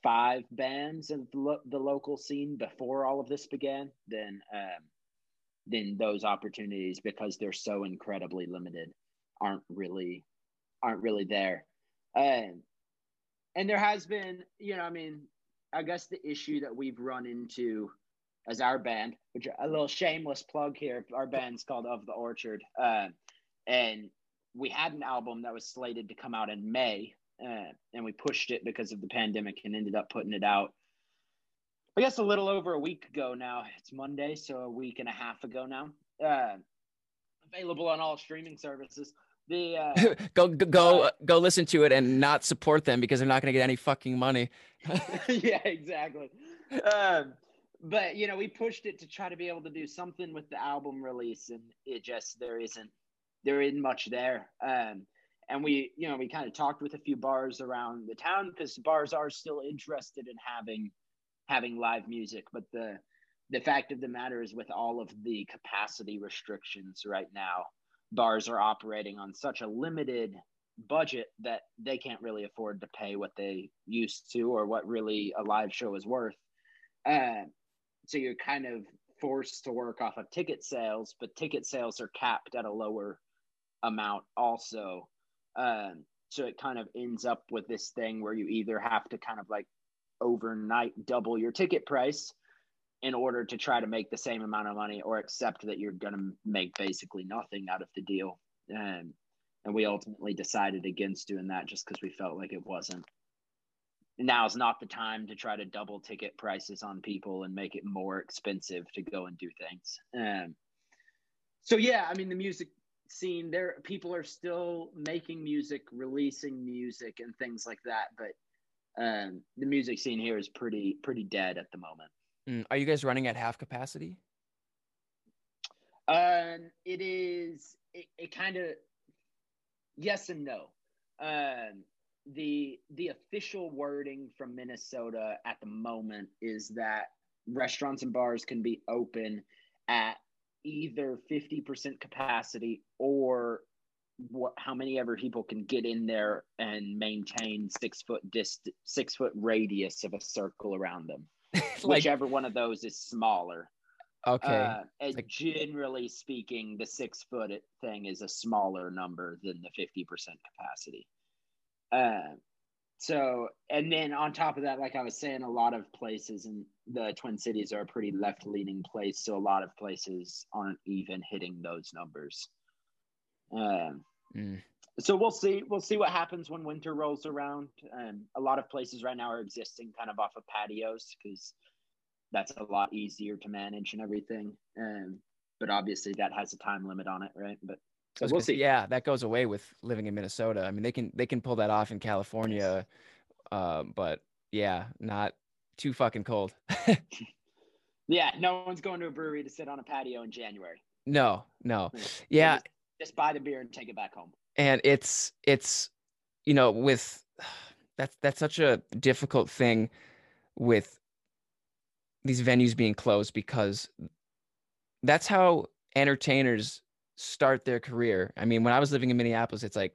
Speaker 2: five bands of the, lo- the local scene before all of this began, then um, then those opportunities, because they're so incredibly limited, aren't really aren't really there. Um, and there has been, you know, I mean, I guess the issue that we've run into as our band, which a little shameless plug here. Our band's called Of the Orchard, uh, and we had an album that was slated to come out in May, uh, and we pushed it because of the pandemic and ended up putting it out. I guess a little over a week ago now. It's Monday, so a week and a half ago now. Uh, available on all streaming services. The uh,
Speaker 1: go go uh, go listen to it and not support them because they're not going to get any fucking money.
Speaker 2: yeah, exactly. Um, but you know we pushed it to try to be able to do something with the album release and it just there isn't there isn't much there. Um and we you know we kind of talked with a few bars around the town because bars are still interested in having having live music but the the fact of the matter is with all of the capacity restrictions right now bars are operating on such a limited budget that they can't really afford to pay what they used to or what really a live show is worth. Uh, so you're kind of forced to work off of ticket sales, but ticket sales are capped at a lower amount also. Um, so it kind of ends up with this thing where you either have to kind of like overnight double your ticket price in order to try to make the same amount of money or accept that you're going to make basically nothing out of the deal. Um, and we ultimately decided against doing that just because we felt like it wasn't now is not the time to try to double ticket prices on people and make it more expensive to go and do things. Um, so yeah, I mean the music scene there, people are still making music, releasing music, and things like that. But um, the music scene here is pretty pretty dead at the moment.
Speaker 1: Mm. Are you guys running at half capacity?
Speaker 2: Um, it is. It, it kind of yes and no. Um, the the official wording from Minnesota at the moment is that restaurants and bars can be open at either 50% capacity or what how many ever people can get in there and maintain six foot dist six foot radius of a circle around them. Like, whichever one of those is smaller.
Speaker 1: Okay.
Speaker 2: Uh, like, generally speaking the six foot thing is a smaller number than the 50% capacity uh, so, and then on top of that, like I was saying, a lot of places in the Twin Cities are a pretty left leaning place. So, a lot of places aren't even hitting those numbers. Um, mm. So we'll see. We'll see what happens when winter rolls around. Um, a lot of places right now are existing kind of off of patios because that's a lot easier to manage and everything. Um, but obviously that has a time limit on it, right? But so we'll see.
Speaker 1: Yeah, that goes away with living in Minnesota. I mean, they can they can pull that off in California, uh, but yeah, not too fucking cold.
Speaker 2: yeah, no one's going to a brewery to sit on a patio in January.
Speaker 1: No, no, yeah.
Speaker 2: Just, just buy the beer and take it back home.
Speaker 1: And it's it's you know with that's that's such a difficult thing with these venues being closed because that's how entertainers start their career. I mean, when I was living in Minneapolis, it's like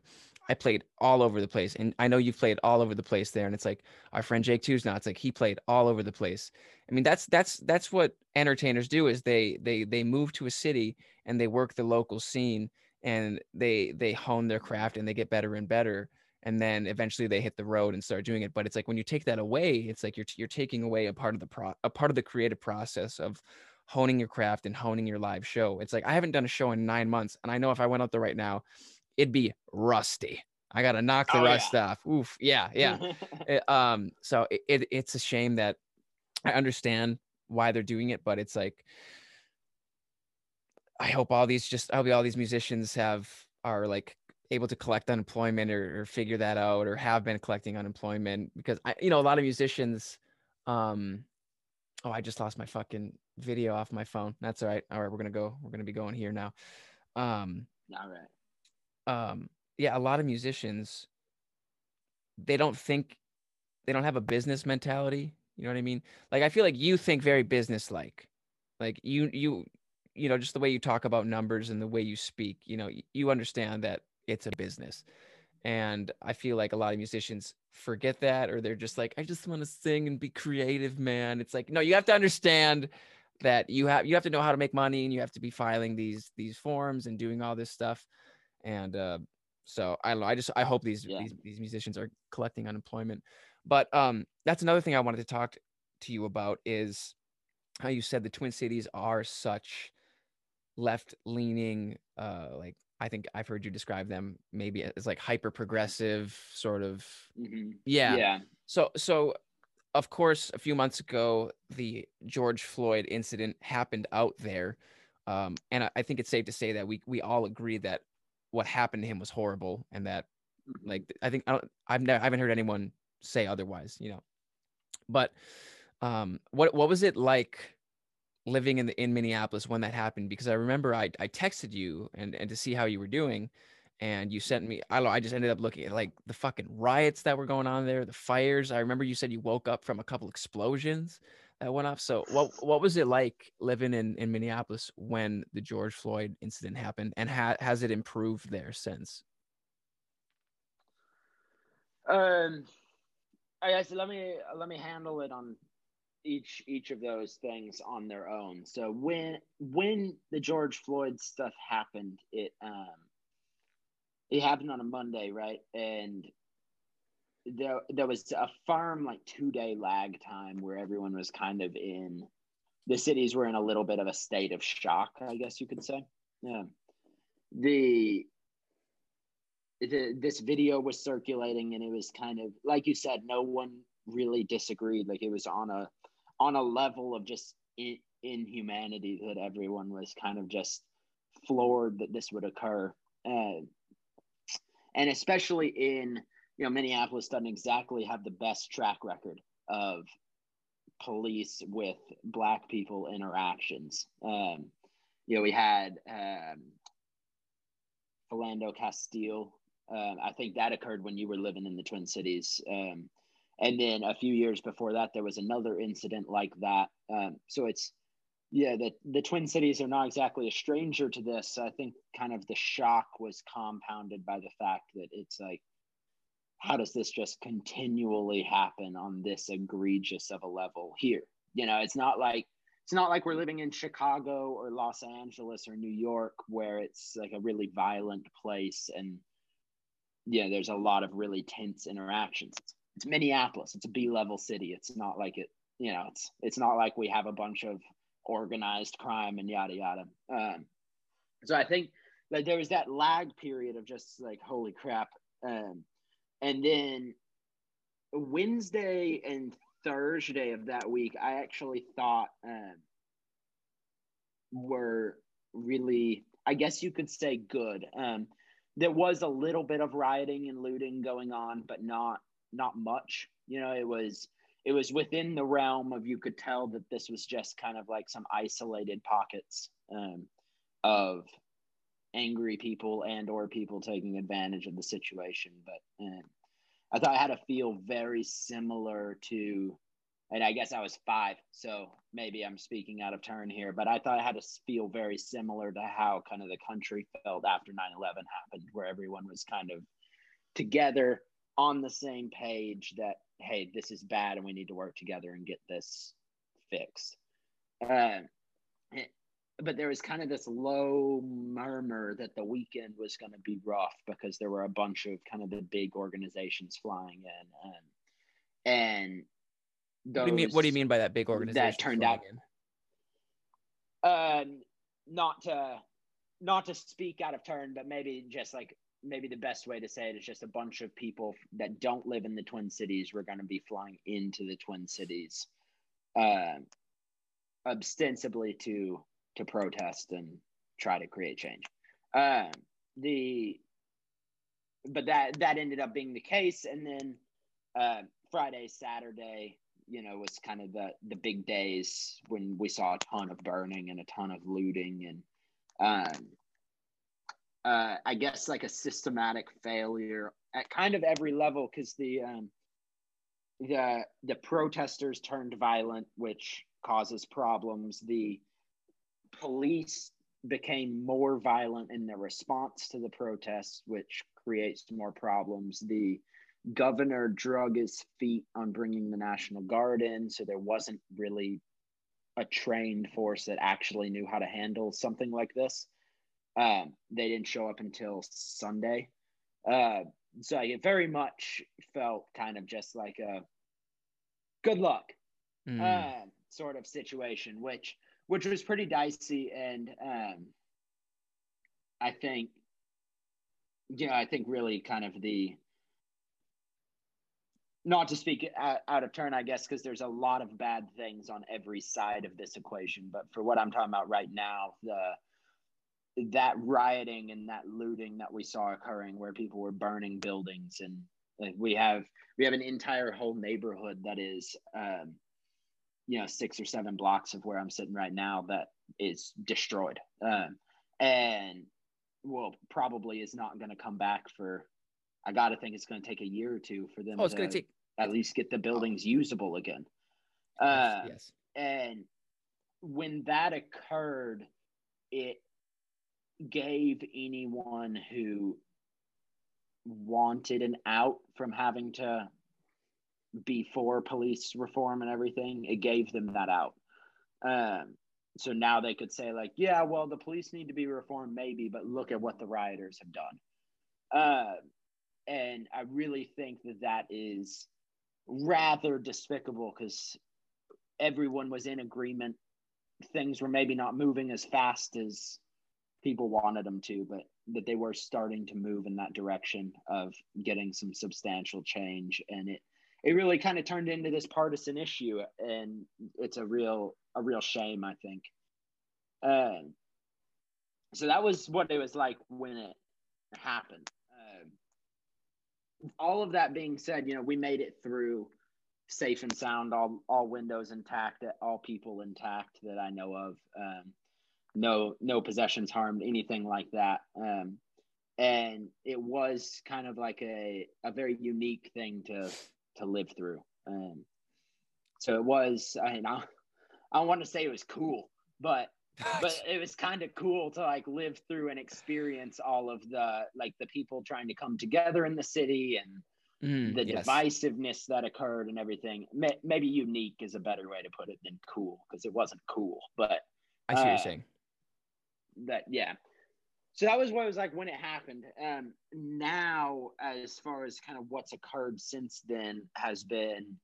Speaker 1: I played all over the place. And I know you've played all over the place there. And it's like our friend Jake now. it's like he played all over the place. I mean, that's that's that's what entertainers do is they they they move to a city and they work the local scene and they they hone their craft and they get better and better. And then eventually they hit the road and start doing it. But it's like when you take that away, it's like you're you're taking away a part of the pro a part of the creative process of honing your craft and honing your live show. It's like I haven't done a show in nine months, and I know if I went out there right now, it'd be rusty. I gotta knock the oh, rust yeah. off. Oof, yeah, yeah. it, um, so it, it, it's a shame that I understand why they're doing it, but it's like I hope all these just I hope all these musicians have are like able to collect unemployment or, or figure that out or have been collecting unemployment because I you know a lot of musicians um oh I just lost my fucking video off my phone. That's all right. All right, we're gonna go. We're gonna be going here now. Um,
Speaker 2: all right.
Speaker 1: Um, yeah, a lot of musicians they don't think they don't have a business mentality. You know what I mean? Like I feel like you think very business like. Like you you you know just the way you talk about numbers and the way you speak, you know, you understand that it's a business. And I feel like a lot of musicians forget that or they're just like I just want to sing and be creative, man. It's like no, you have to understand that you have you have to know how to make money and you have to be filing these these forms and doing all this stuff and uh so i don't know i just i hope these yeah. these, these musicians are collecting unemployment but um that's another thing i wanted to talk to you about is how you said the twin cities are such left leaning uh like i think i've heard you describe them maybe as like hyper progressive sort of mm-hmm. yeah
Speaker 2: yeah
Speaker 1: so so of course, a few months ago, the George Floyd incident happened out there. Um, and I, I, think it's safe to say that we, we all agree that what happened to him was horrible and that mm-hmm. like, I think I don't, I've never, I haven't heard anyone say otherwise, you know, but, um, what, what was it like living in the, in Minneapolis when that happened? Because I remember I, I texted you and, and to see how you were doing and you sent me i don't know i just ended up looking at like the fucking riots that were going on there the fires i remember you said you woke up from a couple explosions that went off so what what was it like living in in minneapolis when the george floyd incident happened and ha- has it improved there since
Speaker 2: um i guess let me let me handle it on each each of those things on their own so when when the george floyd stuff happened it um it happened on a Monday, right? And there there was a firm like two day lag time where everyone was kind of in the cities were in a little bit of a state of shock, I guess you could say. Yeah. The the, this video was circulating and it was kind of like you said no one really disagreed like it was on a on a level of just in, inhumanity that everyone was kind of just floored that this would occur and and especially in you know Minneapolis doesn't exactly have the best track record of police with black people interactions. Um, you know, we had um, Philando Castile. Uh, I think that occurred when you were living in the Twin Cities. Um, and then a few years before that, there was another incident like that. Um, so it's yeah, the the Twin Cities are not exactly a stranger to this. so I think kind of the shock was compounded by the fact that it's like, how does this just continually happen on this egregious of a level here? You know, it's not like it's not like we're living in Chicago or Los Angeles or New York where it's like a really violent place and yeah, there's a lot of really tense interactions. It's, Minneapolis. It's a B level city. It's not like it, you know, it's it's not like we have a bunch of organized crime and yada yada. Um, so I think that there was that lag period of just like holy crap, um, and then Wednesday and Thursday of that week, I actually thought um, were really, I guess you could say, good. Um, there was a little bit of rioting and looting going on, but not not much. You know, it was it was within the realm of you could tell that this was just kind of like some isolated pockets um, of angry people and or people taking advantage of the situation. But uh, I thought I had to feel very similar to, and I guess I was five, so maybe I'm speaking out of turn here, but I thought I had to feel very similar to how kind of the country felt after 9 11 happened, where everyone was kind of together on the same page that, hey, this is bad and we need to work together and get this fixed. Uh, but there was kind of this low murmur that the weekend was going to be rough because there were a bunch of kind of the big organizations flying in and and
Speaker 1: what do you mean what do you mean by that big organization
Speaker 2: that turned out in? uh not to not to speak out of turn but maybe just like maybe the best way to say it is just a bunch of people that don't live in the twin cities were going to be flying into the twin cities uh ostensibly to to protest and try to create change. Um, the but that that ended up being the case, and then uh, Friday, Saturday, you know, was kind of the the big days when we saw a ton of burning and a ton of looting and um, uh, I guess like a systematic failure at kind of every level because the um, the the protesters turned violent, which causes problems. The police became more violent in their response to the protests, which creates more problems. The governor drug his feet on bringing the National Guard in, so there wasn't really a trained force that actually knew how to handle something like this. Um, they didn't show up until Sunday. Uh, so it very much felt kind of just like a good luck mm. uh, sort of situation, which which was pretty dicey. And um, I think, you know, I think really kind of the, not to speak out, out of turn, I guess, because there's a lot of bad things on every side of this equation. But for what I'm talking about right now, the that rioting and that looting that we saw occurring, where people were burning buildings, and we have we have an entire whole neighborhood that is um, you know six or seven blocks of where I'm sitting right now that is destroyed, um, and well probably is not going to come back for. I got to think it's going to take a year or two for them.
Speaker 1: Oh, it's to take
Speaker 2: at least get the buildings usable again. Uh, yes. And when that occurred, it gave anyone who wanted an out from having to before police reform and everything, it gave them that out. Um, so now they could say like, yeah, well, the police need to be reformed, maybe, but look at what the rioters have done. Uh, and I really think that that is rather despicable because everyone was in agreement. Things were maybe not moving as fast as people wanted them to, but that they were starting to move in that direction of getting some substantial change. And it it really kind of turned into this partisan issue, and it's a real a real shame, I think. Um, so that was what it was like when it happened. Um, all of that being said, you know, we made it through safe and sound, all all windows intact, all people intact that I know of. Um, no no possessions harmed, anything like that. Um, and it was kind of like a a very unique thing to to live through. Um, so it was. I mean, I, I don't want to say it was cool, but but it was kind of cool to like live through and experience all of the like the people trying to come together in the city and mm, the yes. divisiveness that occurred and everything. Maybe unique is a better way to put it than cool because it wasn't cool, but
Speaker 1: I see uh, what you're uh, saying.
Speaker 2: That yeah, so that was what it was like when it happened. Um, now, as far as kind of what's occurred since then, has been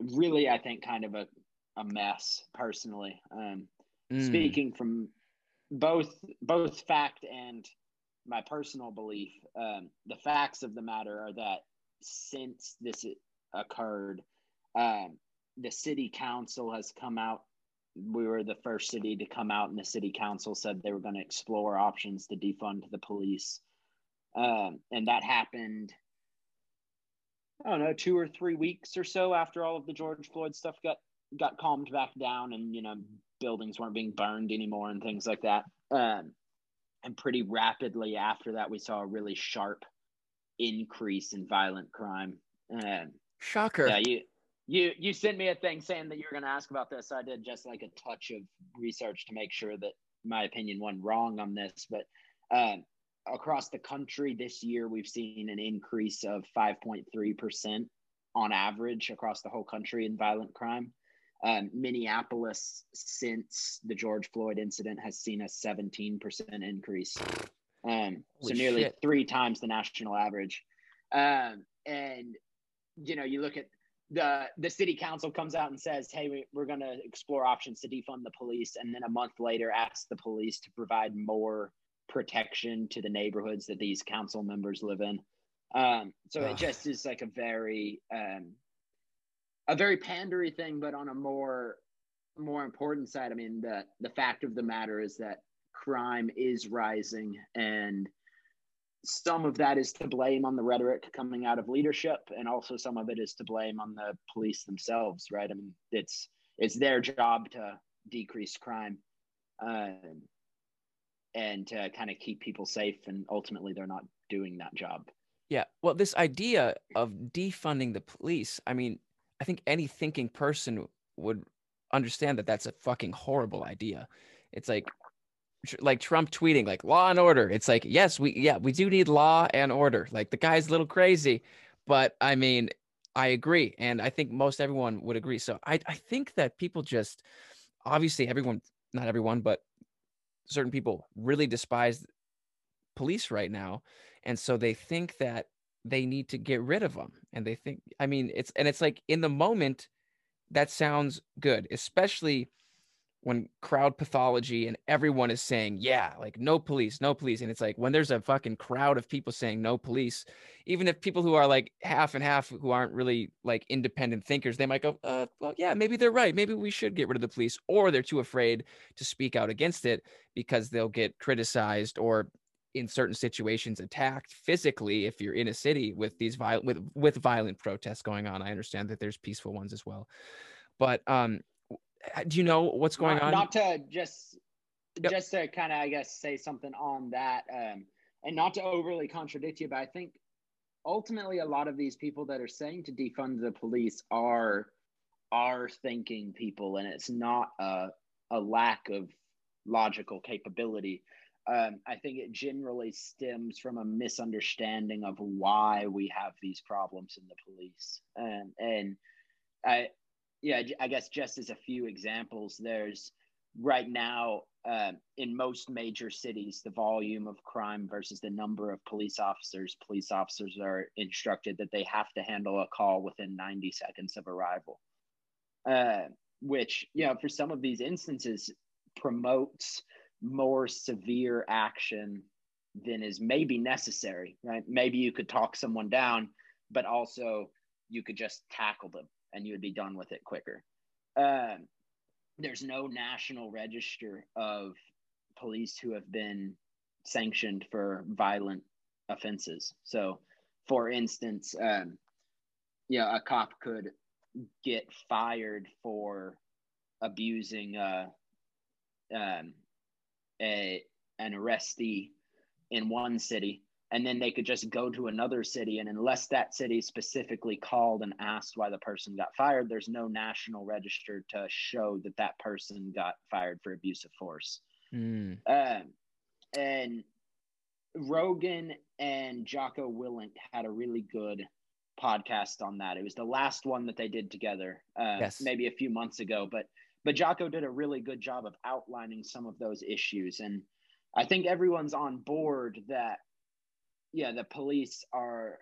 Speaker 2: really, I think, kind of a, a mess personally. Um, mm. Speaking from both both fact and my personal belief, um, the facts of the matter are that since this occurred, Um, the city council has come out. We were the first city to come out, and the city council said they were going to explore options to defund the police. Um, and that happened, I don't know, two or three weeks or so after all of the George Floyd stuff got got calmed back down, and you know buildings weren't being burned anymore and things like that. Um, and pretty rapidly after that, we saw a really sharp increase in violent crime. Um,
Speaker 1: Shocker.
Speaker 2: Yeah, you you you sent me a thing saying that you were going to ask about this. I did just like a touch of research to make sure that my opinion went wrong on this. But um, across the country this year, we've seen an increase of 5.3 percent on average across the whole country in violent crime. Um, Minneapolis, since the George Floyd incident, has seen a 17% increase. Um, so nearly
Speaker 1: shit.
Speaker 2: three times the national average. Um, and, you know, you look at the, the city council comes out and says, hey, we, we're going to explore options to defund the police. And then a month later asks the police to provide more protection to the neighborhoods that these council members live in. Um, so
Speaker 1: Ugh.
Speaker 2: it just is like a very, um, a very pandery thing, but on a more more important side, I mean the the fact of the matter is that crime is rising and some of that is to blame on the rhetoric coming out of leadership and also some of it is to blame on the police themselves right i mean it's it's their job to decrease crime um, and to kind of keep people safe and ultimately they're not doing that job
Speaker 1: Yeah. Well, this idea of defunding the police, I mean, I think any thinking person would understand that that's a fucking horrible idea. It's like like Trump tweeting like law and order. It's like, yes, we yeah, we do need law and order. Like the guy's a little crazy, but I mean, I agree and I think most everyone would agree. So I I think that people just obviously everyone not everyone, but certain people really despise police right now and so they think that they need to get rid of them and they think i mean it's and it's like in the moment that sounds good especially when crowd pathology and everyone is saying yeah like no police no police and it's like when there's a fucking crowd of people saying no police even if people who are like half and half who aren't really like independent thinkers they might go uh, well yeah maybe they're right maybe we should get rid of the police or they're too afraid to speak out against it because they'll get criticized or in certain situations attacked physically if you're in a city with these violent with with violent protests going on. I understand that there's peaceful ones as well. But um do you know what's going
Speaker 2: not,
Speaker 1: on
Speaker 2: Not to just
Speaker 1: Yep.
Speaker 2: just to kind of I guess say something on that, um, and not to overly contradict you, but I think ultimately a lot of these people that are saying to defund the police are are thinking people, and it's not a a lack of logical capability. Um, I think it generally stems from a misunderstanding of why we have these problems in the police, and and I yeah, I guess just as a few examples, there's right now um, in most major cities, the volume of crime versus the number of police officers. Police officers are instructed that they have to handle a call within 90 seconds of arrival, uh, which, you know, for some of these instances promotes more severe action than is maybe necessary, right? Maybe you could talk someone down, but also you could just tackle them and you would be done with it quicker. Um, there's no national register of police who have been sanctioned for violent offenses. So, for instance, um, yeah, a cop could get fired for abusing uh, um, a an arrestee in one city and then they could just go to another city and unless that city specifically called and asked why the person got fired there's no national register to show that that person got fired for abuse of force.
Speaker 1: Mm,
Speaker 2: um, and rogan and jocko willink had a really good podcast on that. It was the last one that they did together uh,
Speaker 1: Yes.
Speaker 2: maybe a few months ago but but jocko did a really good job of outlining some of those issues. And i think everyone's on board that yeah, the police are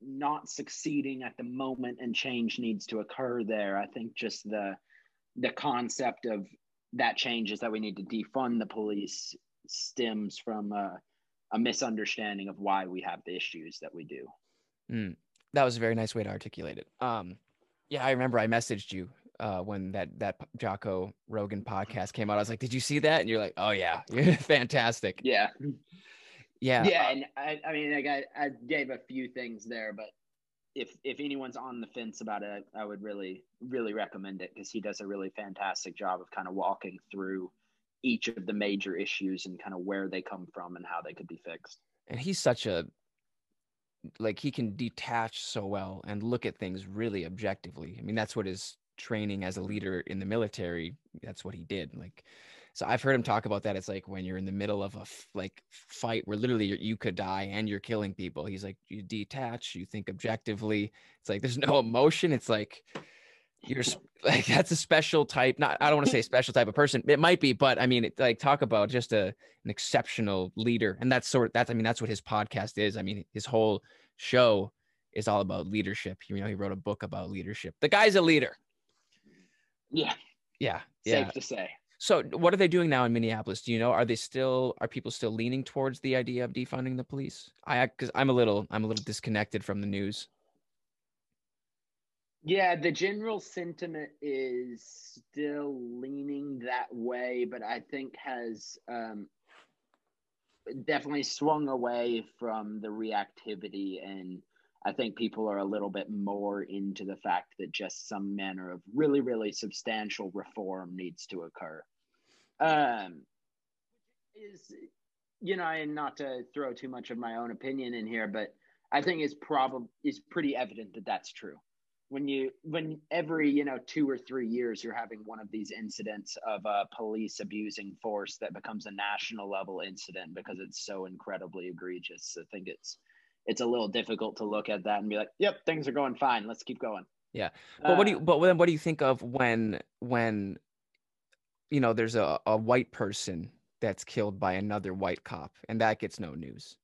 Speaker 2: not succeeding at the moment and change needs to occur there. I think just the the concept of that change is that we need to defund the police stems from a, a misunderstanding of why we have the issues that we do.
Speaker 1: mm. that was a very nice way to articulate it um Yeah, I remember I messaged you uh, when that that Jocko Rogan podcast came out. I was like, "Did you see that?" And you're like, "Oh yeah, fantastic."
Speaker 2: Yeah,
Speaker 1: yeah,
Speaker 2: yeah. And I, I mean, like I, I gave a few things there, but if if anyone's on the fence about it, I, I would really really recommend it because he does a really fantastic job of kind of walking through each of the major issues and kind of where they come from and how they could be fixed.
Speaker 1: And he's such a like he can detach so well and look at things really objectively. I mean, that's what his training as a leader in the military, that's what he did. Like so I've heard him talk about that. It's like when you're in the middle of a f- like fight where literally you could die and you're killing people. He's like you detach, you think objectively. It's like there's no emotion. It's like you're like that's a special type. Not I don't want to say special type of person. It might be, but I mean, it, like talk about just a an exceptional leader, and that's sort of that's I mean that's what his podcast is. I mean his whole show is all about leadership. You know, he wrote a book about leadership. The guy's a leader.
Speaker 2: Yeah.
Speaker 1: Yeah.
Speaker 2: Safe
Speaker 1: yeah.
Speaker 2: to say.
Speaker 1: So what are they doing now in Minneapolis? Do you know? Are they still are people still leaning towards the idea of defunding the police? I because I'm a little I'm a little disconnected from the news.
Speaker 2: Yeah, the general sentiment is still leaning that way, but I think has um, definitely swung away from the reactivity and I think people are a little bit more into the fact that just some manner of really, really substantial reform needs to occur. Um, is you know, and not to throw too much of my own opinion in here, but I think it's probably is pretty evident that that's true. When you when every you know two or three years you're having one of these incidents of uh, police abusing force that becomes a national level incident because it's so incredibly egregious. I think it's it's a little difficult to look at that and be like, "Yep, things are going fine. Let's keep going."
Speaker 1: Yeah, but uh, what do you? But then, what do you think of when when you know there's a, a white person that's killed by another white cop and that gets no news?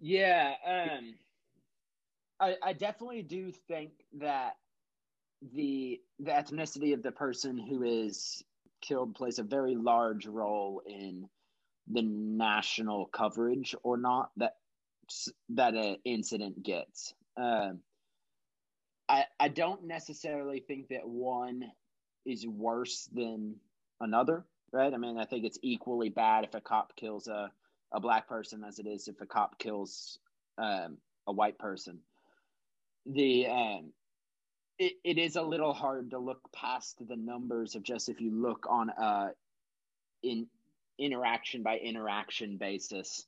Speaker 2: Yeah, um, I, I definitely do think that the the ethnicity of the person who is killed plays a very large role in the national coverage or not that that an incident gets. Um, I I don't necessarily think that one is worse than another, right? I mean, I think it's equally bad if a cop kills a a black person as it is if a cop kills um, a white person. The um, it, it is a little hard to look past the numbers of just if you look on a in interaction by interaction basis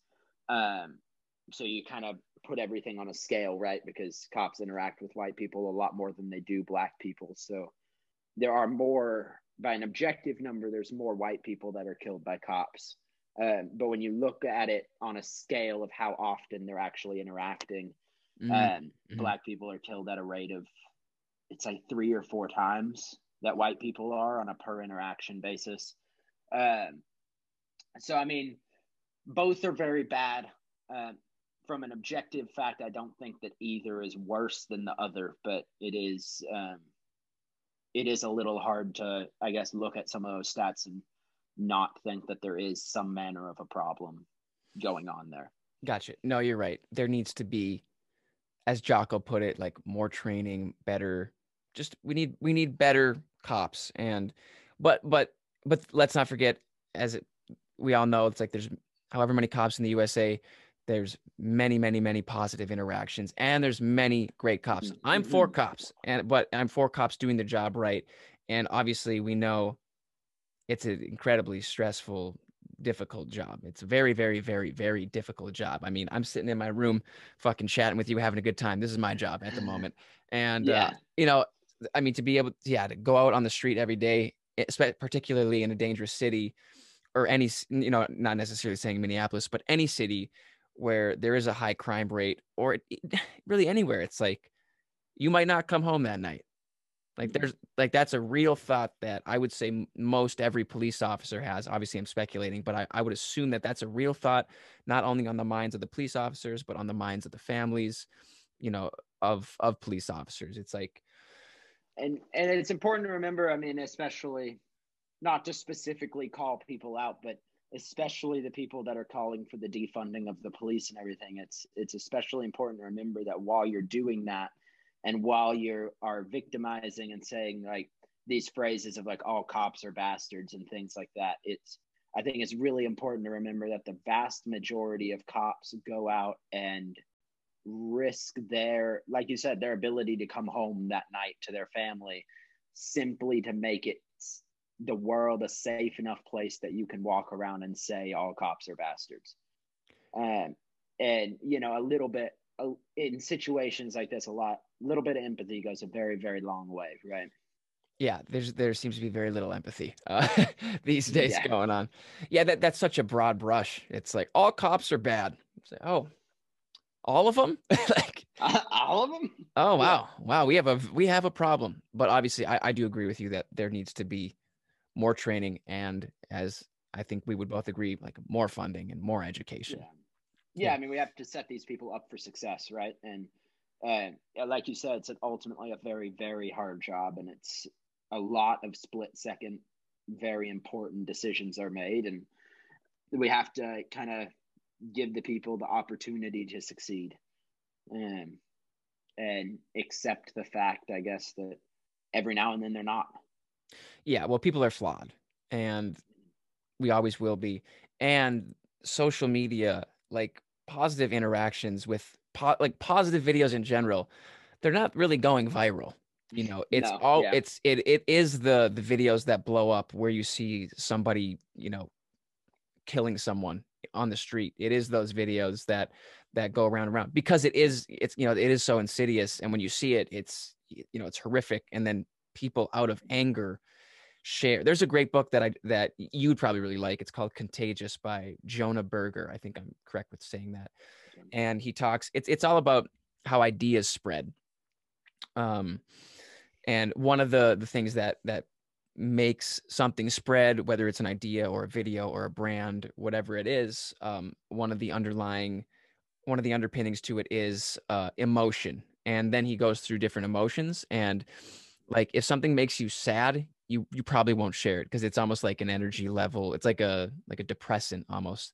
Speaker 2: um, so you kind of put everything on a scale, right? Because cops interact with white people a lot more than they do black people. So there are more, by an objective number, there's more white people that are killed by cops. Um, but when you look at it on a scale of how often they're actually interacting, mm-hmm. Um, mm-hmm. black people are killed at a rate of, it's like three or four times that white people are on a per interaction basis. Um, so, I mean, both are very bad. Uh, from an objective fact, I don't think that either is worse than the other, but it is um, it is a little hard to, I guess, look at some of those stats and not think that there is some manner of a problem going on there.
Speaker 1: Gotcha. No, you're right. There needs to be, as Jocko put it, like more training, better. Just we need we need better cops, and but but but let's not forget, as it, we all know, it's like there's however many cops in the USA there's many many many positive interactions and there's many great cops mm-hmm. i'm for mm-hmm. cops and but i'm for cops doing the job right and obviously we know it's an incredibly stressful difficult job it's a very very very very difficult job i mean i'm sitting in my room fucking chatting with you having a good time this is my job at the moment and uh, yeah. uh, you know i mean to be able to, yeah to go out on the street every day particularly in a dangerous city or any you know not necessarily saying minneapolis but any city where there is a high crime rate or really anywhere it's like you might not come home that night. Like there's like that's a real thought that i would say most every police officer has. Obviously i'm speculating but I, I would assume that that's a real thought not only on the minds of the police officers but on the minds of the families you know of of police officers. It's like
Speaker 2: and and it's important to remember i mean especially not to specifically call people out but especially the people that are calling for the defunding of the police and everything it's it's especially important to remember that while you're doing that and while you are victimizing and saying like these phrases of like all cops are bastards and things like that it's i think it's really important to remember that the vast majority of cops go out and risk their like you said their ability to come home that night to their family simply to make it the world a safe enough place that you can walk around and say all cops are bastards. Um, and you know a little bit in situations like this a lot a little bit of empathy goes a very very long way right?
Speaker 1: Yeah there's there seems to be very little empathy uh, these days yeah. going on. Yeah that, that's such a broad brush. It's like all cops are bad. Like, oh all of them like
Speaker 2: uh, all of them
Speaker 1: oh wow. Yeah. wow we have a we have a problem. But obviously I, I do agree with you that there needs to be more training and as i think we would both agree like more funding and more education.
Speaker 2: Yeah, yeah i mean we have to set these people up for success right? And and like you said it's ultimately a very very hard job and it's a lot of split second very important decisions are made and we have to kind of give the people the opportunity to succeed and and accept the fact i guess that every now and then they're not
Speaker 1: yeah well people are flawed and we always will be and social media like positive interactions with po- like positive videos in general they're not really going viral you know it's no, all yeah. it's it it is the the videos that blow up where you see somebody you know killing someone on the street. It is those videos that that go around and around because it is it's you know it is so insidious and when you see it it's you know it's horrific and then people out of anger share. There's a great book that i that you'd probably really like. It's called contagious by jonah berger. I think i'm correct with saying that. And he talks it's it's all about how ideas spread. Um and one of the the things that that makes something spread, whether it's an idea or a video or a brand, whatever it is, um, one of the underlying, one of the underpinnings to it is uh, emotion. And then he goes through different emotions. And like if something makes you sad, you you probably won't share it because it's almost like an energy level. It's like a like a depressant almost.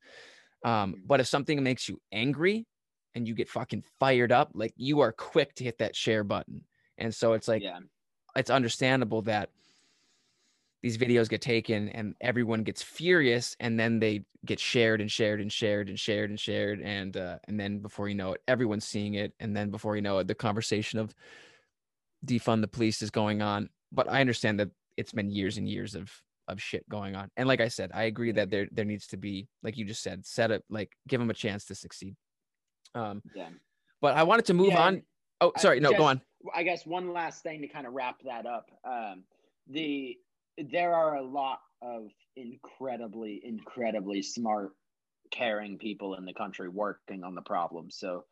Speaker 1: Um, mm-hmm. but if something makes you angry and you get fucking fired up, like you are quick to hit that share button. And so it's like yeah. it's understandable that these videos get taken and everyone gets furious and then they get shared and shared and shared and shared and shared and uh, and then before you know it everyone's seeing it and then before you know it the conversation of defund the police is going on but i understand that it's been years and years of of shit going on. And like i said i agree that there there needs to be like you just said set up like give them a chance to succeed. Um yeah. but i wanted to move yeah, on. oh sorry no
Speaker 2: just,
Speaker 1: go on.
Speaker 2: i guess one last thing to kind of wrap that up. Um the there are a lot of incredibly, incredibly smart, caring people in the country working on the problem. So,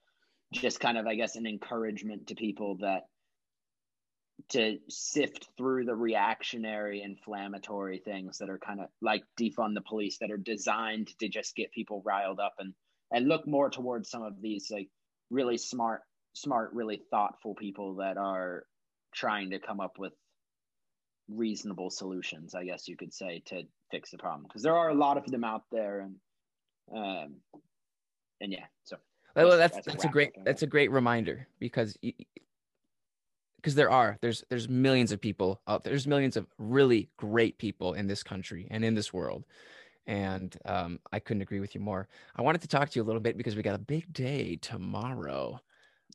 Speaker 2: just kind of, I guess, an encouragement to people that to sift through the reactionary, inflammatory things that are kind of like defund the police that are designed to just get people riled up and and look more towards some of these like really smart, smart, really thoughtful people that are trying to come up with reasonable solutions, I guess you could say, to fix the problem because there are a lot of them out there, and um, and yeah, so.
Speaker 1: Well, that's that's, that's a great that's a great reminder because because there are there's there's millions of people out there. There's millions of really great people in this country and in this world, and um, I couldn't agree with you more. I wanted to talk to you a little bit because we got a big day tomorrow.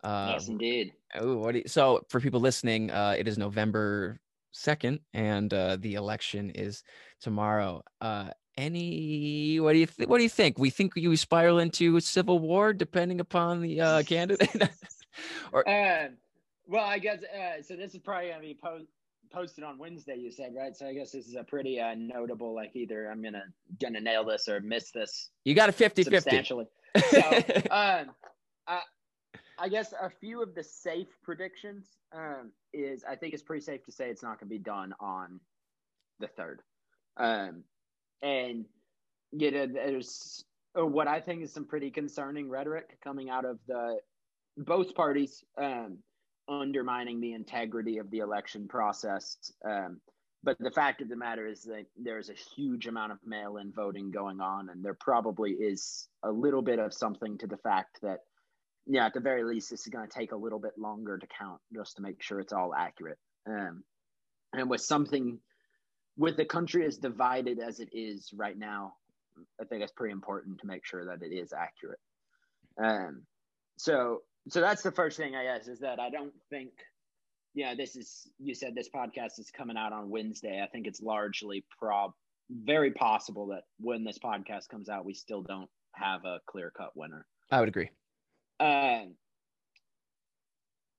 Speaker 2: Uh, yes, indeed.
Speaker 1: Oh, what you, so for people listening, uh, it is November second, and uh, the election is tomorrow. Uh, any what do you th- what do you think? We think you spiral into a civil war depending upon the uh, candidate.
Speaker 2: or uh, well, I guess uh, so. This is probably gonna be po- posted on Wednesday. You said right, so I guess this is a pretty uh, notable. Like either I'm gonna gonna nail this or miss this.
Speaker 1: You got a 50
Speaker 2: substantially. 50. so, um, I, I guess a few of the safe predictions um, is I think it's pretty safe to say it's not going to be done on the third. Um, and you know, there's uh, what I think is some pretty concerning rhetoric coming out of the both parties um, undermining the integrity of the election process. Um, but the fact of the matter is that there's a huge amount of mail-in voting going on, and there probably is a little bit of something to the fact that yeah, at the very least, this is going to take a little bit longer to count just to make sure it's all accurate. Um, and with something, with the country as divided as it is right now, I think it's pretty important to make sure that it is accurate. Um, so, so that's the first thing I guess is that I don't think, yeah, this is you said this podcast is coming out on Wednesday. I think it's largely prob very possible that when this podcast comes out, we still don't have a clear cut winner.
Speaker 1: I would agree.
Speaker 2: Um,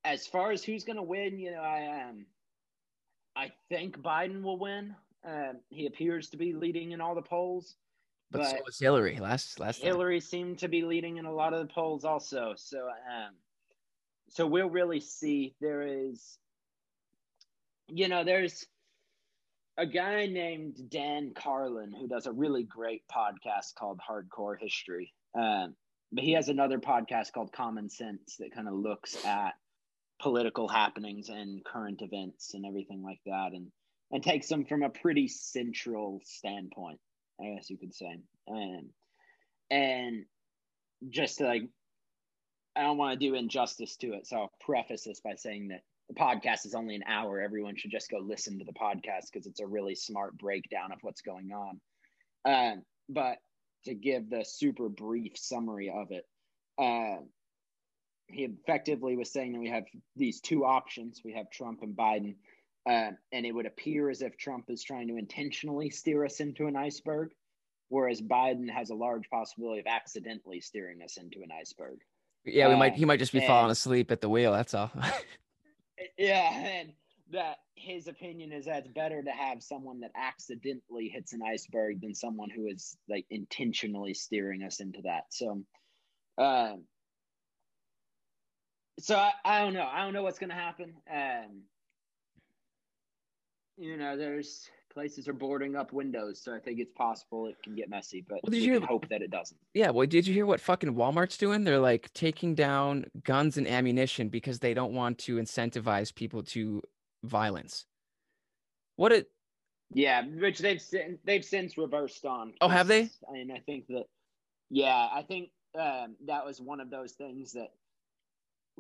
Speaker 2: as far as who's going to win, you know, I um, I think Biden will win. Um, he appears to be leading in all the polls,
Speaker 1: but,
Speaker 2: but
Speaker 1: so was Hillary last last. time.
Speaker 2: Hillary seemed to be leading in a lot of the polls also. So, um, so we'll really see. There is, you know, there's a guy named Dan Carlin who does a really great podcast called Hardcore History. Um, but he has another podcast called Common Sense that kind of looks at political happenings and current events and everything like that, and and takes them from a pretty central standpoint, I guess you could say. And and just to like, I don't want to do injustice to it, so I'll preface this by saying that the podcast is only an hour. Everyone should just go listen to the podcast because it's a really smart breakdown of what's going on. Um, but to give the super brief summary of it, uh, he effectively was saying that we have these two options. We have Trump and Biden, uh, and it would appear as if Trump is trying to intentionally steer us into an iceberg, whereas Biden has a large possibility of accidentally steering us into an iceberg.
Speaker 1: Yeah, we might.
Speaker 2: Uh,
Speaker 1: He might just be
Speaker 2: and-
Speaker 1: falling asleep at the wheel. That's all.
Speaker 2: Yeah, and that his opinion is that it's better to have someone that accidentally hits an iceberg than someone who is like intentionally steering us into that. So, um, so I, I don't know. I don't know what's gonna happen. Um, you know, there's places are boarding up windows, so I think it's possible it can get messy, but
Speaker 1: Well, did
Speaker 2: we
Speaker 1: you
Speaker 2: hope that it doesn't.
Speaker 1: yeah. Well, did you hear what fucking Walmart's doing? They're like taking down guns and ammunition because they don't want to incentivize people to violence. What it?
Speaker 2: Yeah, which they've they've since reversed on.
Speaker 1: Oh, have they?
Speaker 2: I mean, I think that. Yeah, I think um, that was one of those things that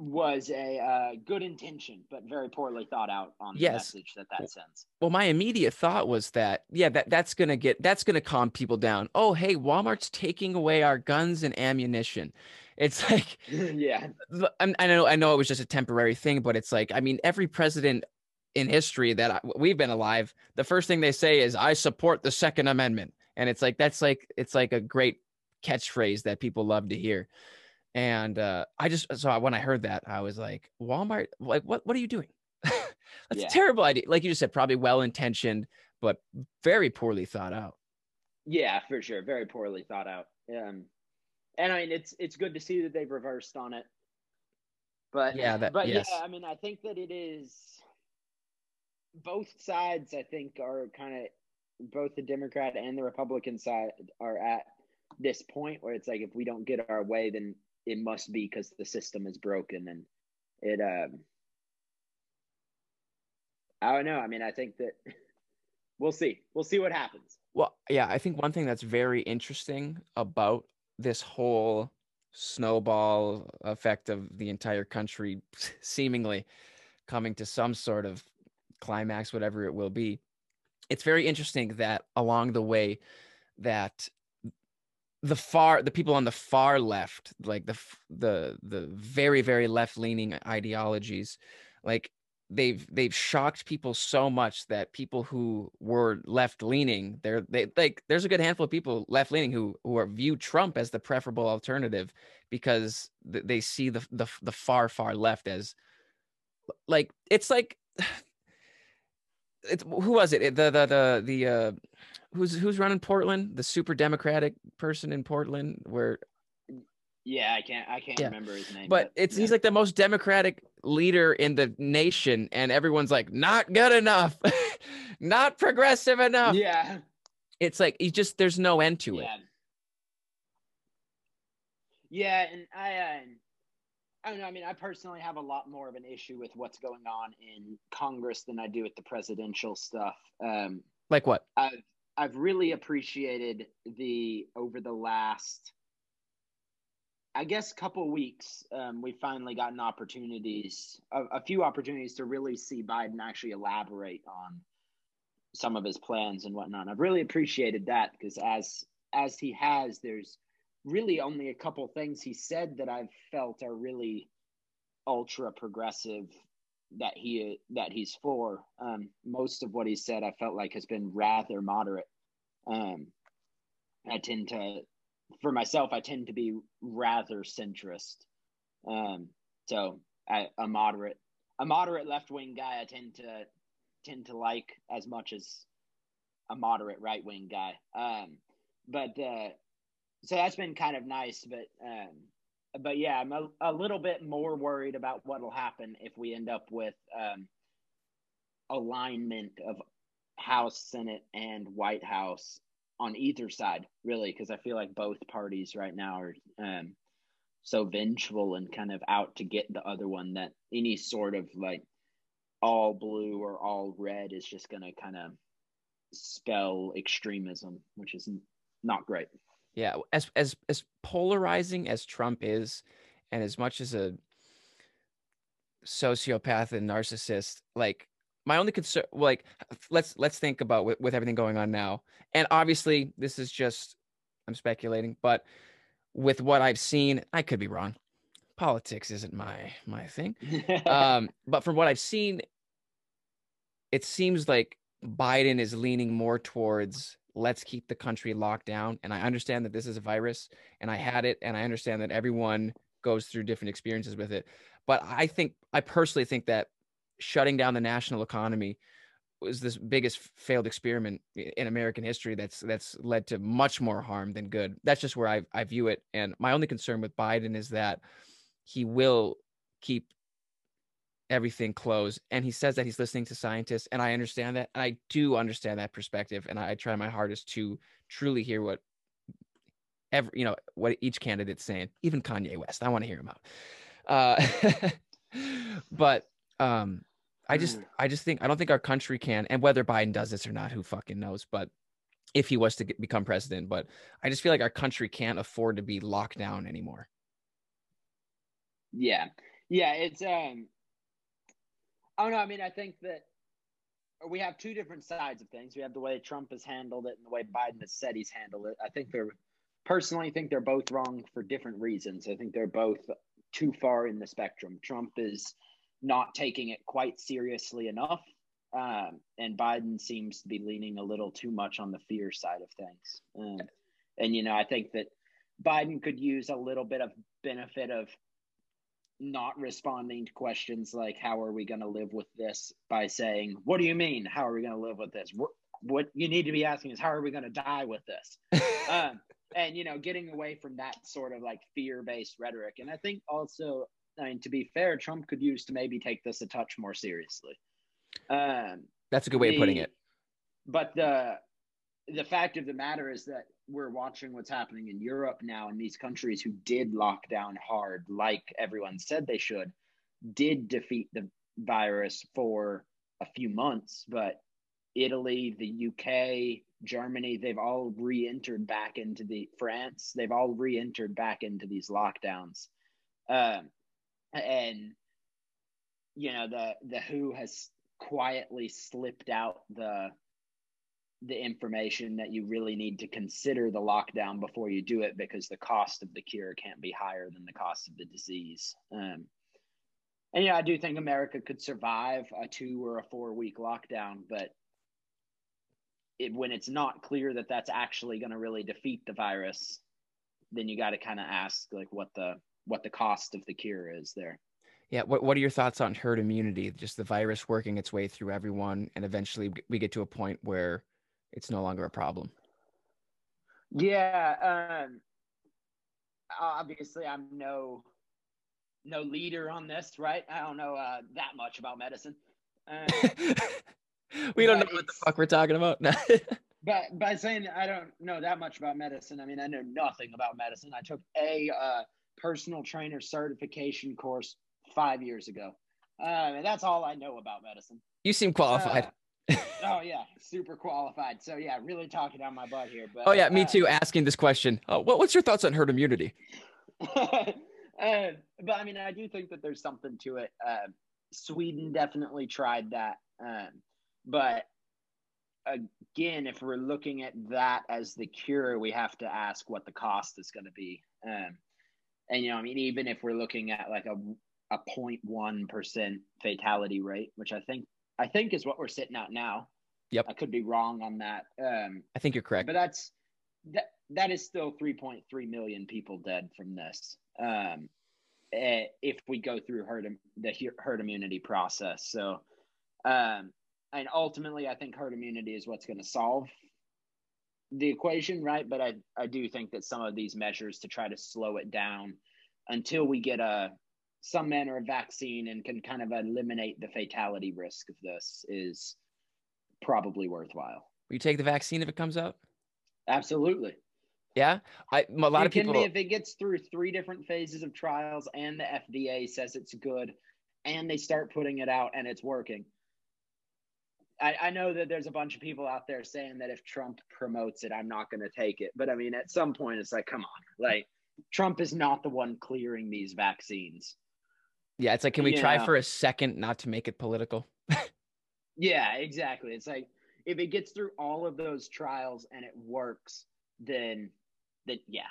Speaker 2: was a uh, good intention, but very poorly thought out on the
Speaker 1: Yes.
Speaker 2: message that that sends.
Speaker 1: Well, my immediate thought was that yeah, that that's gonna get that's gonna calm people down. Oh, hey, Walmart's taking away our guns and ammunition. It's like
Speaker 2: yeah,
Speaker 1: I'm- I know I know it was just a temporary thing, but it's like I mean every president in history that I, we've been alive, the first thing they say is I support the Second Amendment, and it's like that's like it's like a great catchphrase that people love to hear. And uh, I just so when I heard that, I was like, Walmart, like what what are you doing? that's
Speaker 2: Yeah.
Speaker 1: a terrible idea. Like you just said, probably well intentioned, but very poorly thought out.
Speaker 2: yeah, for sure, very poorly thought out. Um, and I mean, it's it's good to see that they've reversed on it. But
Speaker 1: Yeah, that-
Speaker 2: but
Speaker 1: yes.
Speaker 2: yeah, I mean, I think that it is both sides. I think are kind of both the Democrat and the Republican side are at this point where it's like if we don't get our way, then it must be because the system is broken, and it. Um, I don't know. I mean, I think that we'll see. We'll see what happens.
Speaker 1: Well, yeah, I think one thing that's very interesting about this whole snowball effect of the entire country seemingly coming to some sort of climax, whatever it will be. It's very interesting that along the way that the far the people on the far left like the the the very very left leaning ideologies like they've they've shocked people so much that people who were left leaning they're they like there's a good handful of people left leaning who who are view Trump as the preferable alternative because th- they see the the the far far left as like it's like it's who was it It- the the the the uh who's who's running Portland the super democratic person in Portland where
Speaker 2: Yeah, I can't. I can't
Speaker 1: Yeah.
Speaker 2: remember his name.
Speaker 1: but it's
Speaker 2: yeah.
Speaker 1: he's like the most democratic leader in the nation and everyone's like not good enough not progressive enough
Speaker 2: yeah,
Speaker 1: it's like he just there's no end to it
Speaker 2: yeah, yeah. And I, uh, I don't know. I mean, I personally have a lot more of an issue with what's going on in Congress than I do with the presidential stuff. Um,
Speaker 1: like what
Speaker 2: I've I've really appreciated the over the last I guess, couple weeks, um, we finally gotten opportunities, a, a, few opportunities to really see Biden actually elaborate on some of his plans and whatnot. I've really appreciated that because as as he has, there's really only a couple things he said that I've felt are really ultra progressive that he that he's for. Um, most of what he said, I felt like has been rather moderate. Um, I tend to for myself, I tend to be rather centrist. Um, so I, a moderate, a moderate left wing guy, I tend to tend to like as much as a moderate right wing guy. Um, but uh, so that's been kind of nice. But um, but yeah, I'm a, a little bit more worried about what will happen if we end up with um, alignment of House, Senate, and White House on either side, really, because I feel like both parties right now are um, so vengeful and kind of out to get the other one that any sort of like all blue or all red is just going to kind of spell extremism, which is not great.
Speaker 1: Yeah, as as as polarizing as Trump is, and as much as a sociopath and narcissist, like my only concern like let's let's think about with, with everything going on now. And obviously this is just i'm speculating but with what i've seen i could be wrong. Politics isn't my my thing. Um but from what i've seen it seems like biden is leaning more towards let's keep the country locked down and i understand that this is a virus and i had it and i understand that everyone goes through different experiences with it but i think i personally think that shutting down the national economy was this biggest failed experiment in American history that's that's led to much more harm than good. That's just where I I view it. And my only concern with Biden is that he will keep everything closed. And he says that he's listening to scientists, and I understand that. And I do understand that perspective, and I try my hardest to truly hear what every you know what each candidate's saying. Even Kanye West, I want to hear him out. Uh, but um I just mm. I just think I don't think our country can and whether Biden does this or not who fucking knows but if he was to get, become president but I just feel like our country can't afford to be locked down anymore.
Speaker 2: Yeah. Yeah, it's um Don't know, I mean I think that we have two different sides of things. We have the way Trump has handled it and the way Biden has said he's handled it. I think they're personally think they're both wrong for different reasons. I think they're both too far in the spectrum. Trump is not taking it quite seriously enough. Um, and Biden seems to be leaning a little too much on the fear side of things. Um, and, you know, I think that Biden could use a little bit of benefit of not responding to questions like, how are we going to live with this by saying, what do you mean? How are we going to live with this? What, what you need to be asking is, how are we going to die with this? um, and, you know, getting away from that sort of like fear based rhetoric. And I think also I mean, to be fair, Trump could use to maybe take this a touch more seriously. Um,
Speaker 1: That's a good way the, of putting it.
Speaker 2: But the the fact of the matter is that we're watching what's happening in Europe now, and these countries WHO did lock down hard, like everyone said they should, did defeat the virus for a few months. But Italy, the UK, Germany, they've all re-entered back into the France. They've all re-entered back into these lockdowns. Um, and you know the the who has quietly slipped out the the information that you really need to consider the lockdown before you do it because the cost of the cure can't be higher than the cost of the disease. Um, and yeah, I do think America could survive a two or a four week lockdown, but it, when it's not clear that that's actually going to really defeat the virus, then you got to kind of ask like what the what the cost of the cure is there.
Speaker 1: Yeah, what what are your thoughts on herd immunity? Just the virus working its way through everyone, and eventually we get to a point where it's no longer a problem.
Speaker 2: Yeah, um, obviously I'm no no leader on this, right? I don't know uh, that much about medicine. Uh,
Speaker 1: we don't know what the fuck we're talking about.
Speaker 2: but by saying I don't know that much about medicine, I mean I know nothing about medicine. I took a uh, personal trainer certification course five years ago. Uh, and that's all I know about medicine.
Speaker 1: You seem qualified.
Speaker 2: Oh yeah, super qualified. So yeah, really talking down my butt here. But
Speaker 1: oh yeah, me uh, too. Asking this question. Uh, what, what's your thoughts on herd immunity?
Speaker 2: uh, but I mean, I do think that there's something to it. Uh, Sweden definitely tried that, um, but again, if we're looking at that as the cure, we have to ask what the cost is going to be. Um, and you know, I mean, even if we're looking at like a a 0.1 percent fatality rate, which I think I think is what we're sitting at now.
Speaker 1: Yep,
Speaker 2: I could be wrong on that. Um,
Speaker 1: I think you're correct,
Speaker 2: but that's that that is still 3.3 million people dead from this. Um, eh, if we go through herd the herd immunity process, so um, and ultimately, I think herd immunity is what's going to solve the equation, right? But I, I do think that some of these measures to try to slow it down until we get a some manner of vaccine and can kind of eliminate the fatality risk of this is probably worthwhile.
Speaker 1: Will you take the vaccine if it comes out?
Speaker 2: Absolutely.
Speaker 1: Yeah, I a lot of people.
Speaker 2: Me if it gets through three different phases of trials and the FDA says it's good, and they start putting it out and it's working, I, I know that there's a bunch of people out there saying that if Trump promotes it, I'm not going to take it. But I mean, at some point, it's like, come on, like Trump is not the one clearing these vaccines.
Speaker 1: Yeah, it's like, can we yeah. try for a second not to make it political?
Speaker 2: yeah, exactly. It's like if it gets through all of those trials and it works, then then yeah.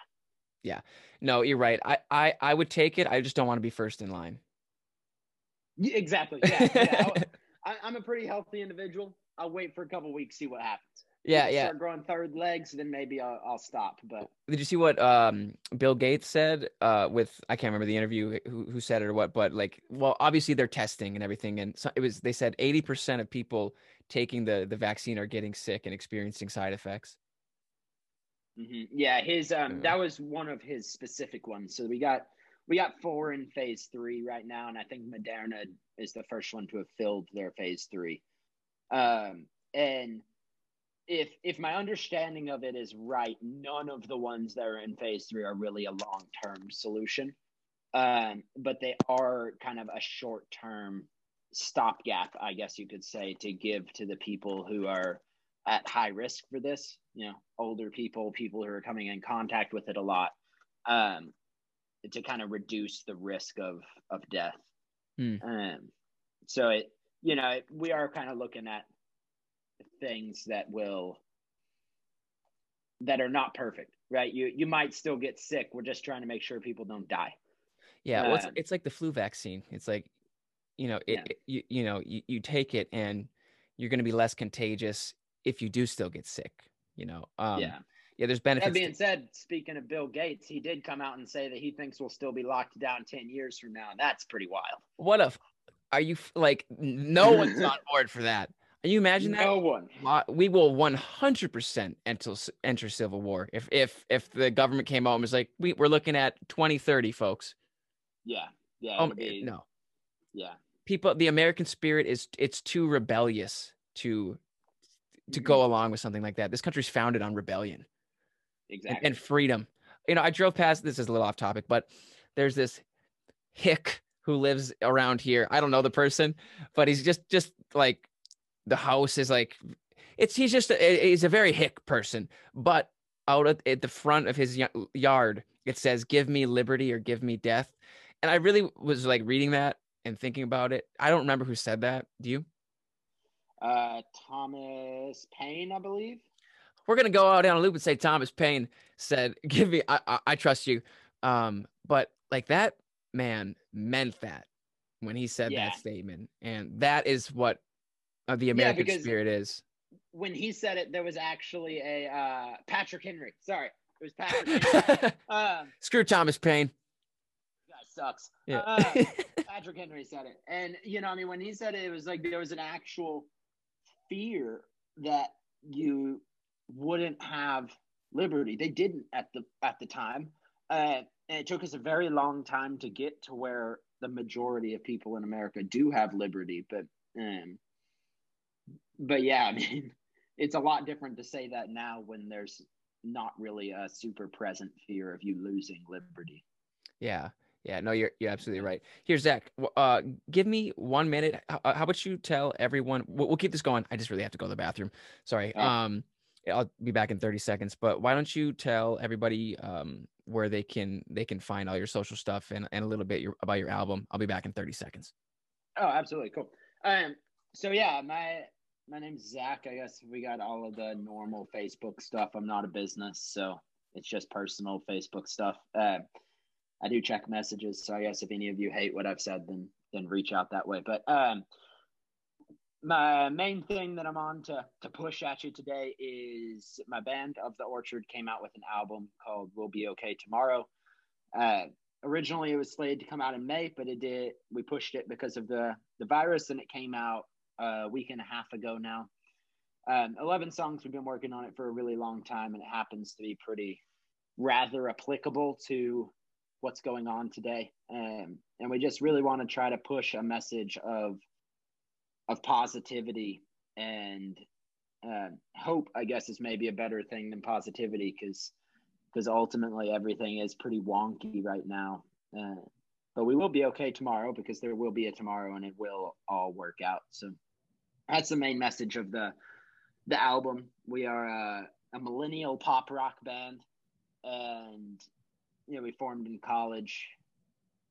Speaker 1: Yeah. No, you're right. I I I would take it. I just don't want to be first in line.
Speaker 2: Exactly. Yeah. yeah. I, am a pretty healthy individual. I'll wait for a couple weeks, see what happens.
Speaker 1: Yeah, yeah.
Speaker 2: Start growing third legs, then maybe I'll, I'll stop. But
Speaker 1: did you see what um, Bill Gates said? Uh, with I can't remember the interview who who said it or what, but like, well, obviously they're testing and everything, and so it was they said 80 percent of people taking the the vaccine are getting sick and experiencing side effects.
Speaker 2: Mm-hmm. Yeah, his um, yeah. that was one of his specific ones. So we got we got four in phase three right now, and I think Moderna is the first one to have filled their phase three. Um, and if if my understanding of it is right, none of the ones that are in phase three are really a long term solution, um, but they are kind of a short term stopgap, I guess you could say, to give to the people who are at high risk for this. You know, older people, people who are coming in contact with it a lot. Um, to kind of reduce the risk of of death.
Speaker 1: Mm.
Speaker 2: Um, so it, you know, we are kind of looking at things that will that are not perfect, right? You you might still get sick. We're just trying to make sure people don't die.
Speaker 1: Yeah, well, it's, um, it's like the flu vaccine. It's like, you know, it, yeah. it you, you know you, you take it and you're going to be less contagious if you do still get sick. You know, um,
Speaker 2: yeah
Speaker 1: yeah, there's benefits.
Speaker 2: That being to- said, speaking of Bill Gates, he did come out and say that he thinks we'll still be locked down 10 years from now. And that's pretty wild.
Speaker 1: What if, are you like, no one's on board for that? Can you imagine that?
Speaker 2: No one.
Speaker 1: We will 100% enter, enter civil war if if if the government came out and was like, we, we're looking at 2030, folks.
Speaker 2: Yeah. Yeah.
Speaker 1: Um, be, no.
Speaker 2: Yeah.
Speaker 1: People, the American spirit is it's too rebellious to to mm-hmm. go along with something like that. This country's founded on rebellion
Speaker 2: exactly
Speaker 1: and, and freedom you know i drove past this is a little off topic but there's this hick who lives around here i don't know the person but he's just just like the house is like it's he's just a, he's a very hick person but out at, at the front of his yard it says give me liberty or give me death. And i really was like reading that and thinking about it. I don't remember who said that. Do you?
Speaker 2: Uh thomas paine i believe.
Speaker 1: We're gonna go out on a loop and say Thomas Paine said, "Give me, I, I, I trust you." Um, but like that man meant that when he said yeah. that statement, and that is what uh, the American yeah, spirit is.
Speaker 2: When he said it, there was actually a uh, Patrick Henry. Sorry, it was Patrick.
Speaker 1: um, Screw Thomas Paine.
Speaker 2: Guy sucks. Yeah. Uh, Patrick Henry said it, and you know, I mean, when he said it, it was like there was an actual fear that you wouldn't have liberty. They didn't at the at the time, uh, and it took us a very long time to get to where the majority of people in America do have liberty. But um, but yeah, I mean, it's a lot different to say that now when there's not really a super present fear of you losing liberty.
Speaker 1: Yeah. Yeah, no, you're you're absolutely right. Here, Zach, uh, give me one minute. How, how about you tell everyone? We'll, we'll, keep this going. I just really have to go to the bathroom. Sorry. Um, I'll be back in 30 seconds. But why don't you tell everybody um, where they can they can find all your social stuff and, and a little bit your, about your album. I'll be back in 30 seconds.
Speaker 2: Oh, absolutely. Cool. Um, so yeah, my my name's Zach. I guess we got all of the normal Facebook stuff. I'm not a business, so it's just personal Facebook stuff. Uh, I do check messages, so I guess if any of you hate what I've said, then then reach out that way. But um, my main thing that I'm on to to push at you today is my band of the Orchard came out with an album called "We'll Be Okay Tomorrow." Uh, originally, it was slated to come out in May, but it did. We pushed it because of the the virus, and it came out a week and a half ago now. Um, 11 songs. We've been working on it for a really long time, and it happens to be pretty rather applicable to what's going on today. Um, and we just really want to try to push a message of of positivity and uh, hope. I guess is maybe a better thing than positivity because because ultimately everything is pretty wonky right now. Uh, but we will be okay tomorrow because there will be a tomorrow and it will all work out. So that's the main message of the the album. We are a, a millennial pop rock band, and you know we formed in college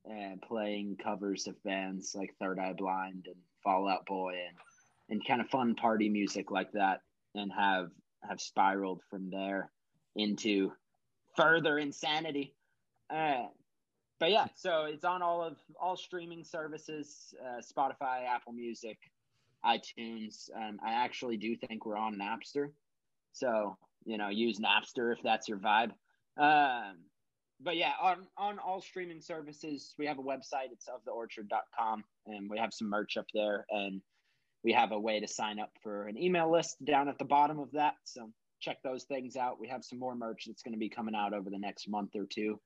Speaker 2: and playing covers of bands like Third Eye Blind and Fall Out Boy and and kind of fun party music like that, and have have spiraled from there into further insanity. Uh, but yeah, so it's on all of all streaming services, uh, Spotify, Apple Music, iTunes. Um, I actually do think we're on Napster, so you know, use Napster if that's your vibe. Um, but yeah, on on all streaming services, we have a website. It's of oftheorchard.com, and we have some merch up there, and we have a way to sign up for an email list down at the bottom of that. So check those things out. We have some more merch that's going to be coming out over the next month or two,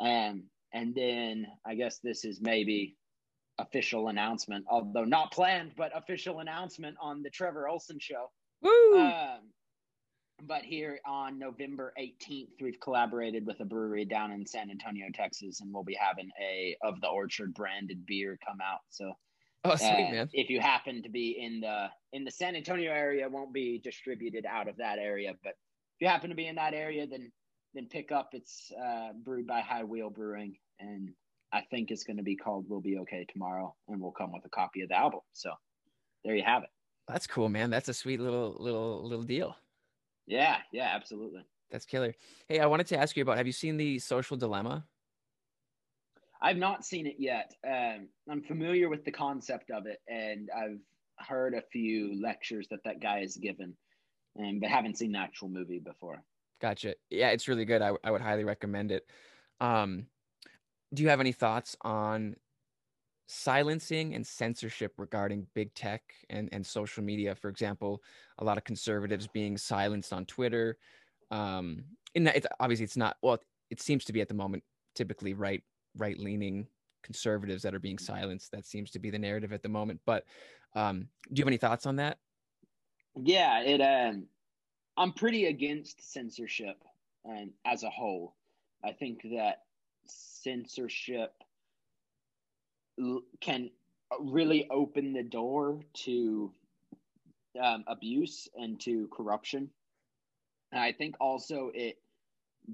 Speaker 2: and and then I guess this is maybe official announcement, although not planned, but official announcement on the Trevor Olson show.
Speaker 1: Woo!
Speaker 2: Um, but here on November 18th, we've collaborated with a brewery down in San Antonio, Texas, and we'll be having a of the Orchard branded beer come out. So,
Speaker 1: oh, sweet uh, man!
Speaker 2: If you happen to be in the in the San Antonio area, it won't be distributed out of that area. But if you happen to be in that area, then then pick up. It's uh, brewed by High Wheel Brewing, and I think it's going to be called "We'll Be Okay Tomorrow," and we'll come with a copy of the album. So there you have it.
Speaker 1: That's cool, man. That's a sweet little little little deal.
Speaker 2: Yeah, yeah, absolutely.
Speaker 1: That's killer. Hey, I wanted to ask you about. Have you seen the Social Dilemma?
Speaker 2: I've not seen it yet. Um, I'm familiar with the concept of it, and I've heard a few lectures that that guy has given, and but haven't seen the actual movie before.
Speaker 1: Gotcha. Yeah, it's really good. I, I would highly recommend it. Um, do you have any thoughts on silencing and censorship regarding big tech and, and social media? For example, a lot of conservatives being silenced on Twitter. Um, and it's obviously it's not well. It seems to be at the moment typically right right leaning conservatives that are being silenced. That seems to be the narrative at the moment. But um, do you have any thoughts on that?
Speaker 2: Yeah, it. Um, I'm pretty against censorship um, as a whole. I think that censorship can really open the door to um, abuse and to corruption. And I think also it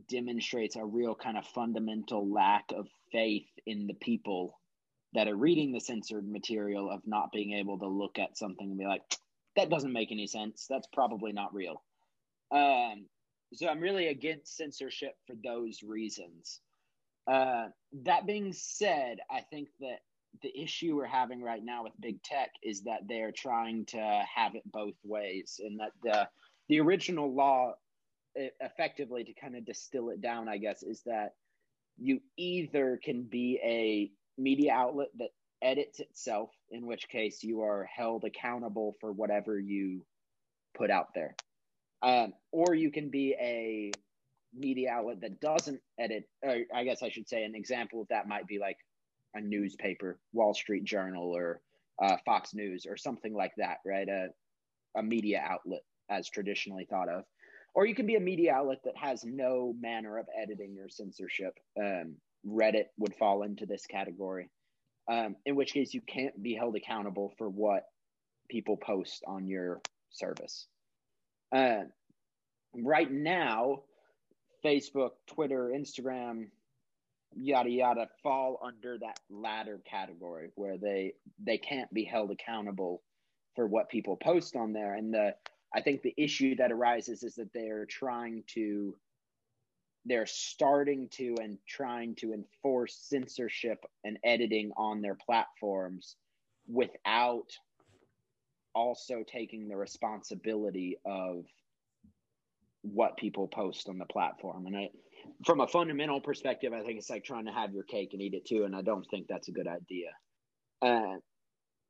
Speaker 2: demonstrates a real kind of fundamental lack of faith in the people that are reading the censored material of not being able to look at something and be like, that doesn't make any sense. That's probably not real. Um, so I'm really against censorship for those reasons. Uh, that being said, I think that the issue we're having right now with big tech is that they're trying to have it both ways, and that the the original law, effectively, to kind of distill it down, I guess, is that you either can be a media outlet that edits itself, in which case you are held accountable for whatever you put out there, um, or you can be a media outlet that doesn't edit, or I guess I should say an example of that might be like a newspaper, Wall Street Journal or uh, Fox News or something like that, right? A, a media outlet as traditionally thought of. Or you can be a media outlet that has no manner of editing or censorship. Um, Reddit would fall into this category, um, in which case you can't be held accountable for what people post on your service. Uh, right now, Facebook, Twitter, Instagram, yada yada fall under that latter category where they they can't be held accountable for what people post on there. And the i think the issue that arises is that they're trying to they're starting to and trying to enforce censorship and editing on their platforms without also taking the responsibility of what people post on the platform and i from a fundamental perspective, I think it's like trying to have your cake and eat it too, and I don't think that's a good idea. Uh,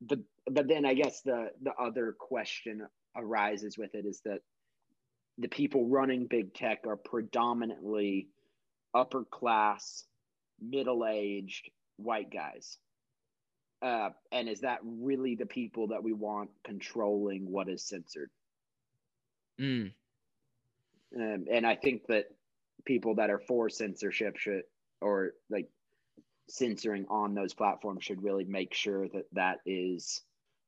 Speaker 2: but but then I guess the the other question arises with it is that the people running big tech are predominantly upper class, middle aged white guys. Uh, and is that really the people that we want controlling what is censored?
Speaker 1: Mm.
Speaker 2: Um, and I think that people that are for censorship should or like censoring on those platforms should really make sure that that is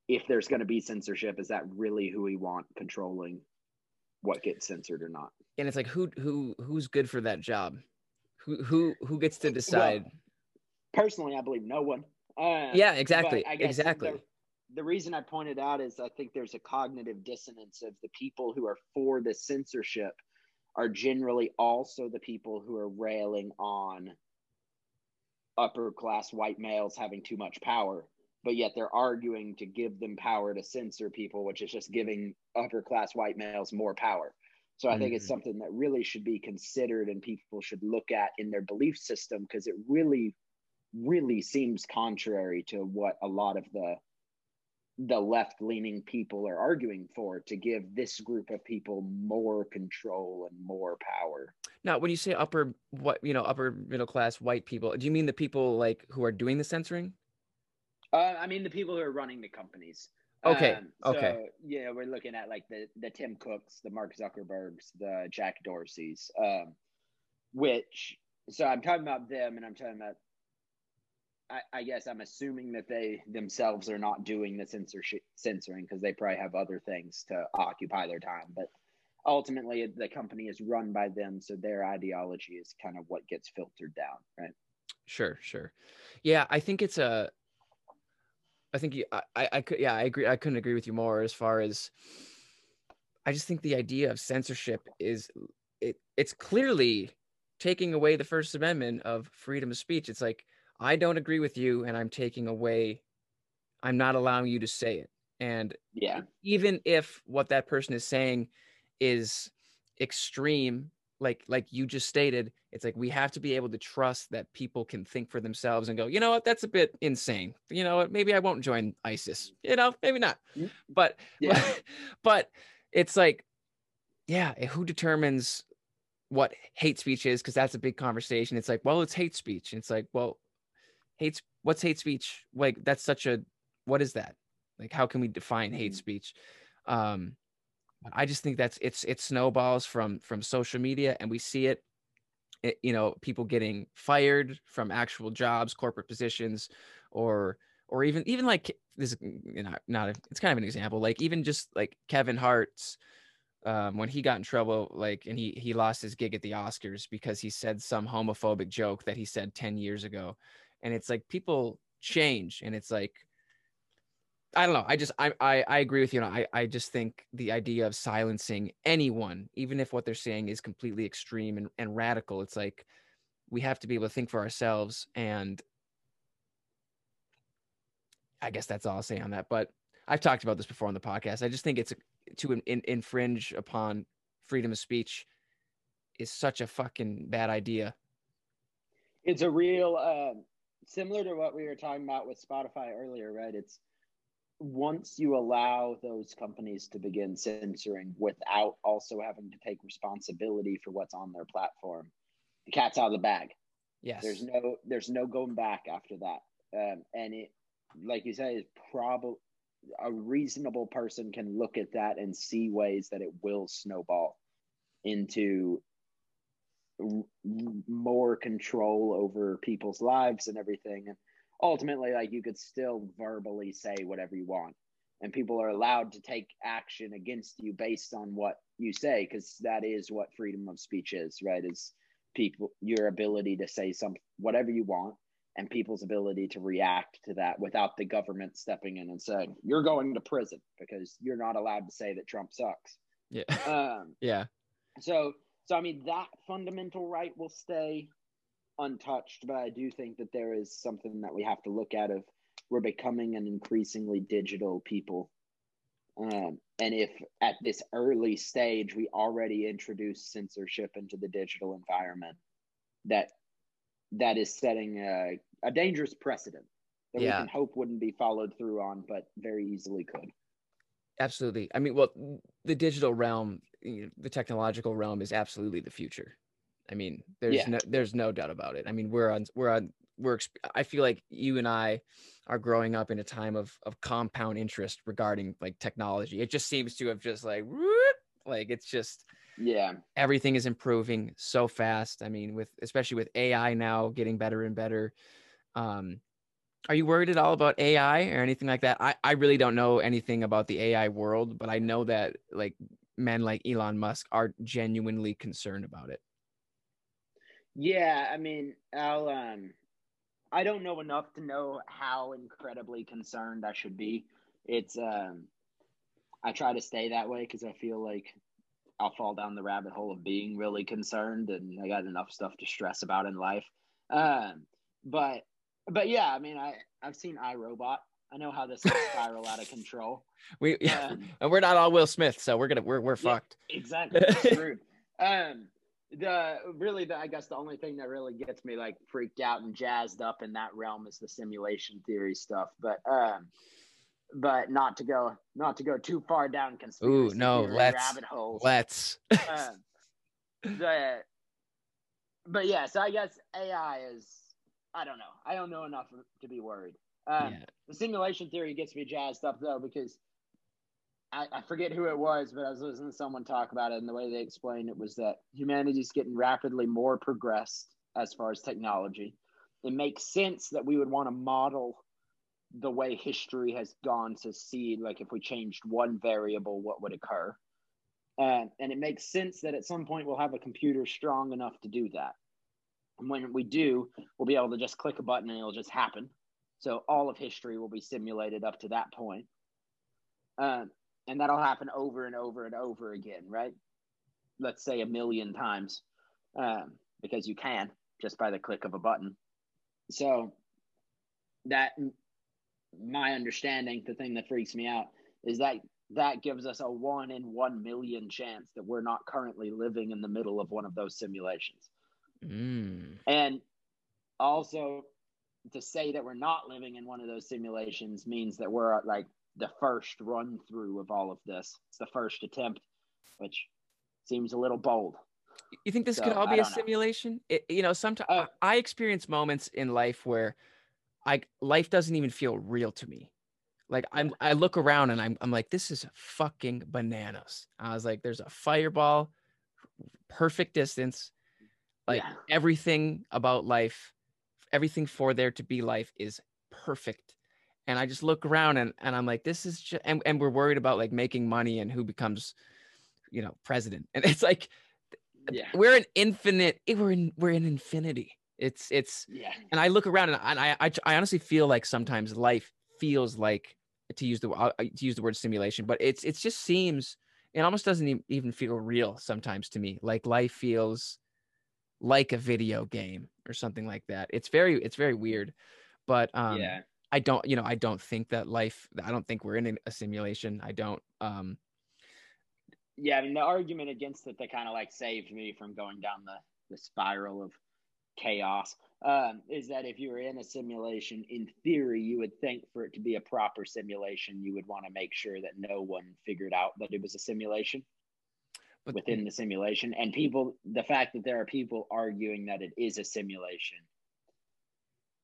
Speaker 2: if there's going to be censorship is that really who we want controlling what gets censored or not?
Speaker 1: And it's like who who who's good for that job? Who who who gets to decide? well,
Speaker 2: personally i believe no one.
Speaker 1: Uh, yeah exactly exactly
Speaker 2: the, the reason i pointed out is i think there's a cognitive dissonance of the people who are for the censorship are generally also the people who are railing on upper class white males having too much power but yet they're arguing to give them power to censor people which is just giving upper class white males more power so i mm-hmm. think it's mm-hmm. something that really should be considered and people should look at in their belief system because it really really seems contrary to what a lot of the the left leaning people are arguing for to give this group of people more control and more power.
Speaker 1: Now, when you say upper what you know upper middle class white people, do you mean the people like who are doing the censoring?
Speaker 2: Uh, I mean the people who are running the companies.
Speaker 1: Okay. Um, so, okay.
Speaker 2: Yeah, we're looking at like the the Tim Cooks, the Mark Zuckerbergs, the Jack Dorseys, um, which so I'm talking about them, and I'm talking about I, I, guess I'm assuming that they themselves are not doing the censorship censoring because they probably have other things to occupy their time. But ultimately, the company is run by them, so their ideology is kind of what gets filtered down, right?
Speaker 1: Sure, sure. Yeah, I think it's a. I think you, I, I, I could, yeah, I agree. I couldn't agree with you more as far as. I just think the idea of censorship is, it, it's clearly taking away the First Amendment of freedom of speech. It's like I don't agree with you and I'm taking away, I'm not allowing you to say it. And
Speaker 2: yeah,
Speaker 1: even if what that person is saying is extreme, like like you just stated, it's like we have to be able to trust that people can think for themselves and go, you know what, that's a bit insane. You know what, maybe I won't join ISIS. You know, maybe not. Mm-hmm. But yeah. but, but it's like, yeah, who determines what hate speech is because that's a big conversation it's like well it's hate speech it's like well hate what's hate speech? Like that's such a what is that? Like how can we define hate mm-hmm. speech? Um i just think that's it's it snowballs from from social media and we see it, it you know people getting fired from actual jobs corporate positions or or even even like this you know not a, it's kind of an example like even just like kevin hart's um, when he got in trouble, like, and he he lost his gig at the Oscars because he said some homophobic joke that he said ten years ago, and it's like people change and it's like I don't know. I just I, I I agree with you. I I just think the idea of silencing anyone, even if what they're saying is completely extreme and, and radical, it's like we have to be able to think for ourselves. And I guess that's all I'll say on that. But I've talked about this before on the podcast. I just think it's to in, in, infringe upon freedom of speech is such a fucking bad idea.
Speaker 2: It's a real. Uh similar to what we were talking about with Spotify earlier, right? It's once you allow those companies to begin censoring without also having to take responsibility for what's on their platform, the cat's out of the bag.
Speaker 1: Yes.
Speaker 2: There's no there's no going back after that. Um, and it like you say is probably a reasonable person can look at that and see ways that it will snowball into more control over people's lives and everything. And ultimately like you could still verbally say whatever you want. And people are allowed to take action against you based on what you say because that is what freedom of speech is right? Is people your ability to say some whatever you want and people's ability to react to that without the government stepping in and saying you're going to prison because you're not allowed to say that trump sucks.
Speaker 1: Yeah.
Speaker 2: Um,
Speaker 1: yeah.
Speaker 2: so so i mean that fundamental right will stay untouched but i do think that there is something that we have to look at of we're becoming an increasingly digital people um, and if at this early stage we already introduce censorship into the digital environment that that is setting a, a dangerous precedent that
Speaker 1: Yeah.
Speaker 2: we can hope wouldn't be followed through on but very easily could
Speaker 1: absolutely i mean well the digital realm you know, the technological realm is absolutely the future. I mean there's
Speaker 2: Yeah.
Speaker 1: no there's no doubt about it. I mean we're on we're on we're exp- i feel like you and i are growing up in a time of of compound interest regarding like technology. It just seems to have just like whoop, like it's just
Speaker 2: yeah.
Speaker 1: everything is improving so fast. I mean with especially with ai now getting better and better um are you worried at all about ai or anything like that i i really don't know anything about the ai world but i know that like men like elon musk are genuinely concerned about it
Speaker 2: Yeah, I mean, I'll um I don't know enough to know how incredibly concerned I should be. It's um I try to stay that way cuz I feel like I'll fall down the rabbit hole of being really concerned and I got enough stuff to stress about in life. Um but but yeah, I mean, I I've seen I, Robot. I know how this can spiral out of control.
Speaker 1: we
Speaker 2: Um,
Speaker 1: and we're not all will smith so we're gonna we're, we're
Speaker 2: Yeah.
Speaker 1: fucked
Speaker 2: exactly screwed. Um, the really, the, I guess the only thing that really gets me like freaked out and jazzed up in that realm is the simulation theory stuff. But um, but not to go not to go too far down conspiracy
Speaker 1: no, let's-
Speaker 2: rabbit holes.
Speaker 1: let's
Speaker 2: Um, the but yeah, so I guess AI is I don't know. I don't know enough to be worried. Um,
Speaker 1: yeah
Speaker 2: the simulation theory gets me jazzed up though because I, I forget who it was, but I was listening to someone talk about it, and the way they explained it was that humanity's getting rapidly more progressed as far as technology. It makes sense that we would want to model the way history has gone to see, like, if we changed one variable, what would occur. And, and it makes sense that at some point we'll have a computer strong enough to do that. And when we do, we'll be able to just click a button and it'll just happen. So all of history will be simulated up to that point. Um, and that'll happen over and over and over again, right? Let's say a million times, um, because you can just by the click of a button. So that my understanding, the thing that freaks me out is that that gives us a one in one million chance that we're not currently living in the middle of one of those simulations.
Speaker 1: Mm.
Speaker 2: And also, to say that we're not living in one of those simulations means that we're at, like the first run through of all of this. It's the first attempt, which seems a little bold.
Speaker 1: You think this
Speaker 2: So,
Speaker 1: could all be a simulation? It, you know, sometimes
Speaker 2: Uh,
Speaker 1: I experience moments in life where I life doesn't even feel real to me. Like I'm, I look around and I'm, I'm like, this is fucking bananas. I was like, there's a fireball, perfect distance, like
Speaker 2: Yeah.
Speaker 1: everything about life, everything for there to be life is perfect. And I just look around and, and I'm like, this is just, and, and we're worried about like making money and who becomes, you know, president. And it's like,
Speaker 2: Yeah.
Speaker 1: we're an infinite eh, we're in we're in infinity it's it's
Speaker 2: Yeah.
Speaker 1: and i look around and I, I I honestly feel like sometimes life feels like to use the uh, to use the word simulation but it's it just seems it almost doesn't even feel real sometimes to me like life feels like a video game or something like that it's very it's very weird but um
Speaker 2: yeah.
Speaker 1: i don't you know i don't think that life i don't think we're in a simulation i don't um
Speaker 2: Yeah. I mean, the argument against it that kind of like saved me from going down the, the spiral of chaos um, is that if you were in a simulation, in theory, you would think for it to be a proper simulation, you would want to make sure that no one figured out that it was a simulation.
Speaker 1: But
Speaker 2: within the simulation. And people the fact that there are people arguing that it is a simulation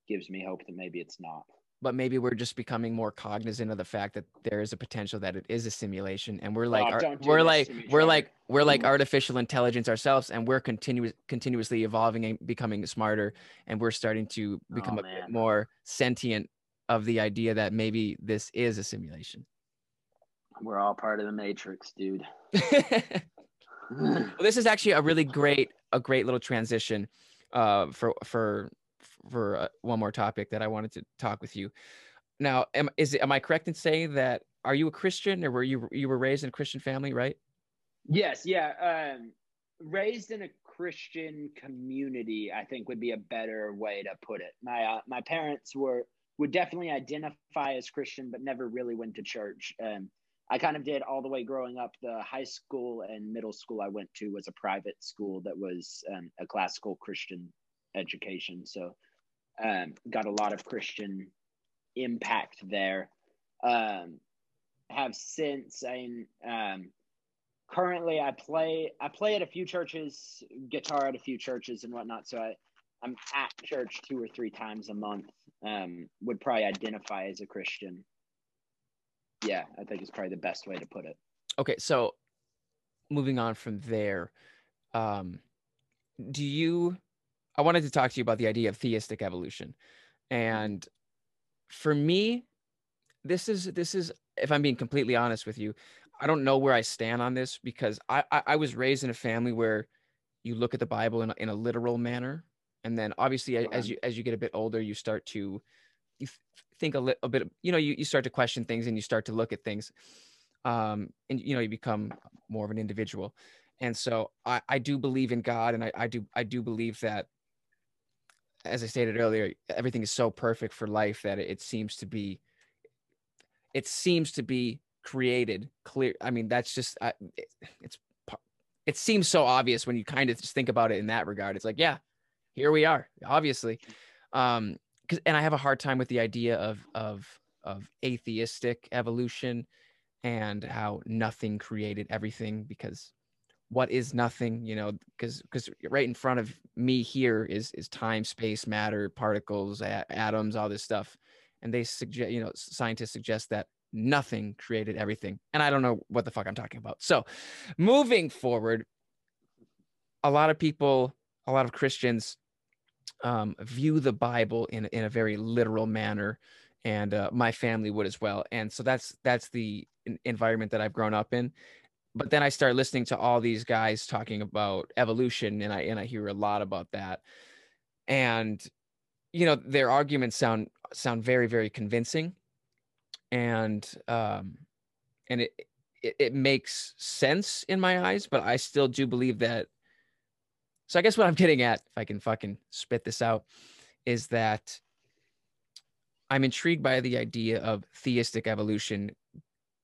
Speaker 2: gives me hope that maybe it's not.
Speaker 1: But maybe we're just becoming more cognizant of the fact that there is a potential that it is a simulation. And we're like
Speaker 2: Oh, don't do
Speaker 1: we're like we're like we're like artificial intelligence ourselves and we're continuous continuously evolving and becoming smarter and we're starting to become
Speaker 2: Oh,
Speaker 1: a bit more sentient of the idea that maybe this is a simulation.
Speaker 2: We're all part of the matrix, dude.
Speaker 1: well, this is actually a really great a great little transition uh, for for for uh, one more topic that I wanted to talk with you. Now, am is am I correct in saying that are you a Christian or were you you were raised in a Christian family, right?
Speaker 2: Yes, yeah. Um, raised in a Christian community, I think would be a better way to put it. My uh, my parents were would definitely identify as Christian, but never really went to church. Um, I kind of did all the way growing up. The high school and middle school I went to was a private school that was um, a classical Christian education. So, um, got a lot of Christian impact there. Um, have since, I um, currently I play I play at a few churches, guitar at a few churches and whatnot. So I I'm at church two or three times a month. Um, would probably identify as a Christian. Yeah, I think it's probably the best way to put it.
Speaker 1: Okay, so moving on from there, um, do you? I wanted to talk to you about the idea of theistic evolution, and for me, this is this is if I'm being completely honest with you, I don't know where I stand on this because I, I, I was raised in a family where you look at the Bible in a, in a literal manner, and then obviously as you as you get a bit older, you start to you think a, little a bit. You know, you, you start to question things and you start to look at things, um, and you know you become more of an individual. And so I, I do believe in God, and I, I do I do believe that, as I stated earlier, everything is so perfect for life that it, seems to be. It seems to be created clear i mean that's just I, it, it's it seems so obvious when you kind of just think about it in that regard it's like yeah here we are obviously um and i have a hard time with the idea of of of atheistic evolution and how nothing created everything because what is nothing you know because because right in front of me here is is time space matter particles a- atoms all this stuff and they suggest you know scientists suggest that nothing created everything. And I don't know what the fuck I'm talking about. So, moving forward, a lot of people, a lot of Christians um, view the Bible in, in a very literal manner. And uh, my family would as well. And so that's that's the environment that I've grown up in. But then I start listening to all these guys talking about evolution, and I and I hear a lot about that. And you know, their arguments sound sound very very convincing and um and it, it it makes sense in my eyes but i still do believe that so i guess what i'm getting at if i can fucking spit this out is that i'm intrigued by the idea of theistic evolution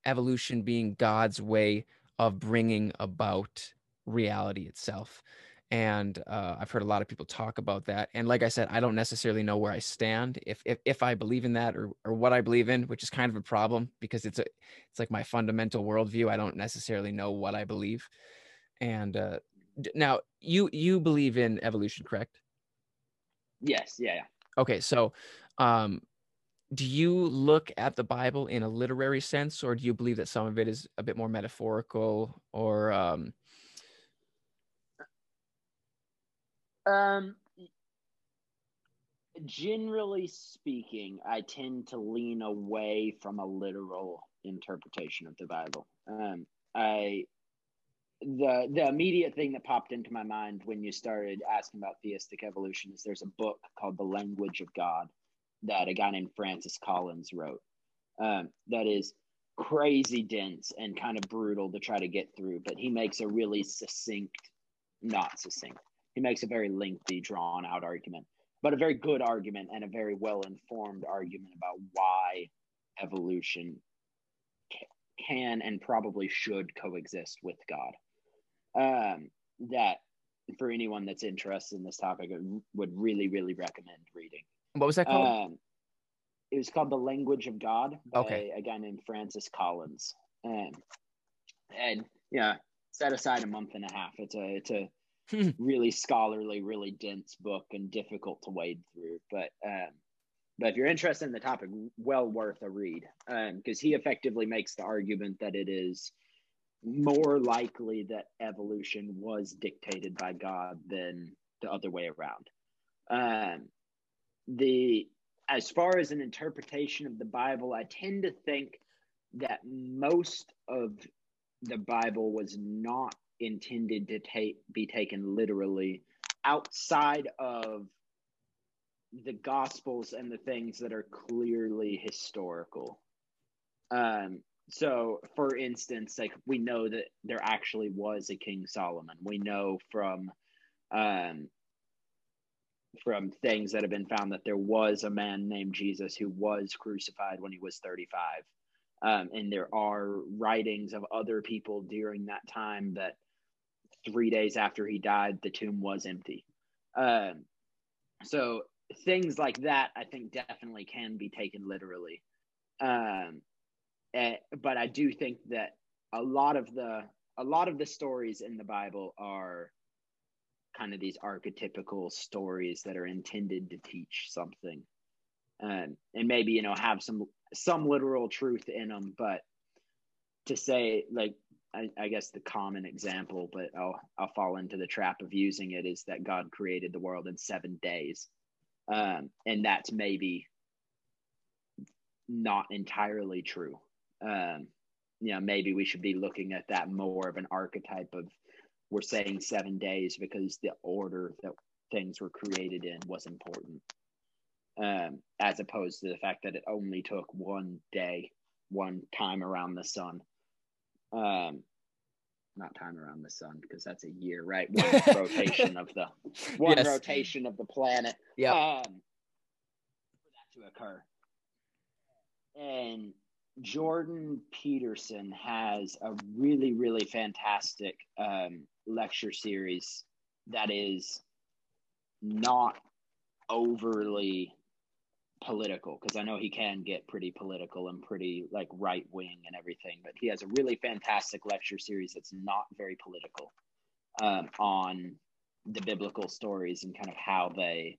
Speaker 1: evolution being god's way of bringing about reality itself and uh, I've heard a lot of people talk about that. And like I said, I don't necessarily know where I stand if if, if I believe in that or or what I believe in, which is kind of a problem because it's a it's like my fundamental worldview. I don't necessarily know what I believe. And uh, now you you believe in evolution, correct?
Speaker 2: Yes. Yeah. yeah.
Speaker 1: Okay. So, um, do you look at the Bible in a literary sense, or do you believe that some of it is a bit more metaphorical, or um,
Speaker 2: Um, generally speaking, I tend to lean away from a literal interpretation of the Bible. Um, I the the immediate thing that popped into my mind when you started asking about theistic evolution is there's a book called The Language of God that a guy named Francis Collins wrote. Um, that is crazy dense and kind of brutal to try to get through, but he makes a really succinct, not succinct, he makes a very lengthy, drawn out argument, but a very good argument and a very well informed argument about why evolution can and probably should coexist with God. Um, that for anyone that's interested in this topic, I would really, really recommend reading.
Speaker 1: What was that called? Um,
Speaker 2: it was called The Language of God by
Speaker 1: okay.
Speaker 2: a guy named Francis Collins. Um, and yeah, set aside a month and a half. It's a it's a really scholarly, really dense book and difficult to wade through. But um, but if you're interested in the topic, well worth a read Um because um, he effectively makes the argument that it is more likely that evolution was dictated by God than the other way around. Um, the as far as an interpretation of the Bible, I tend to think that most of the Bible was not intended to take be taken literally outside of the gospels and the things that are clearly historical um so for instance like we know that there actually was a king solomon. We know from um from things that have been found that there was a man named jesus who was crucified when he was 35 um, and there are writings of other people during that time that three days after he died the tomb was empty. Um, so things like that i think definitely can be taken literally. Um, and, eh, but i do think that a lot of the a lot of the stories in the bible are kind of these archetypical stories that are intended to teach something. Um, and maybe you know have some some literal truth in them but to say like I, I, guess the common example but I'll, I'll fall into the trap of using it is that god created the world in seven days. Um, and that's maybe not entirely true um, you know maybe we should be looking at that more of an archetype of we're saying seven days because the order that things were created in was important. Um, as opposed to the fact that it only took one day one time around the sun. Um, not time around the sun because that's a year right? One rotation of the one yes. rotation of the planet.
Speaker 1: Yeah um,
Speaker 2: for that to occur. And jordan peterson has a really really fantastic um, lecture series that is not overly political because I know he can get pretty political and pretty like right wing and everything, but he has a really fantastic lecture series that's not very political um, on the biblical stories and kind of how they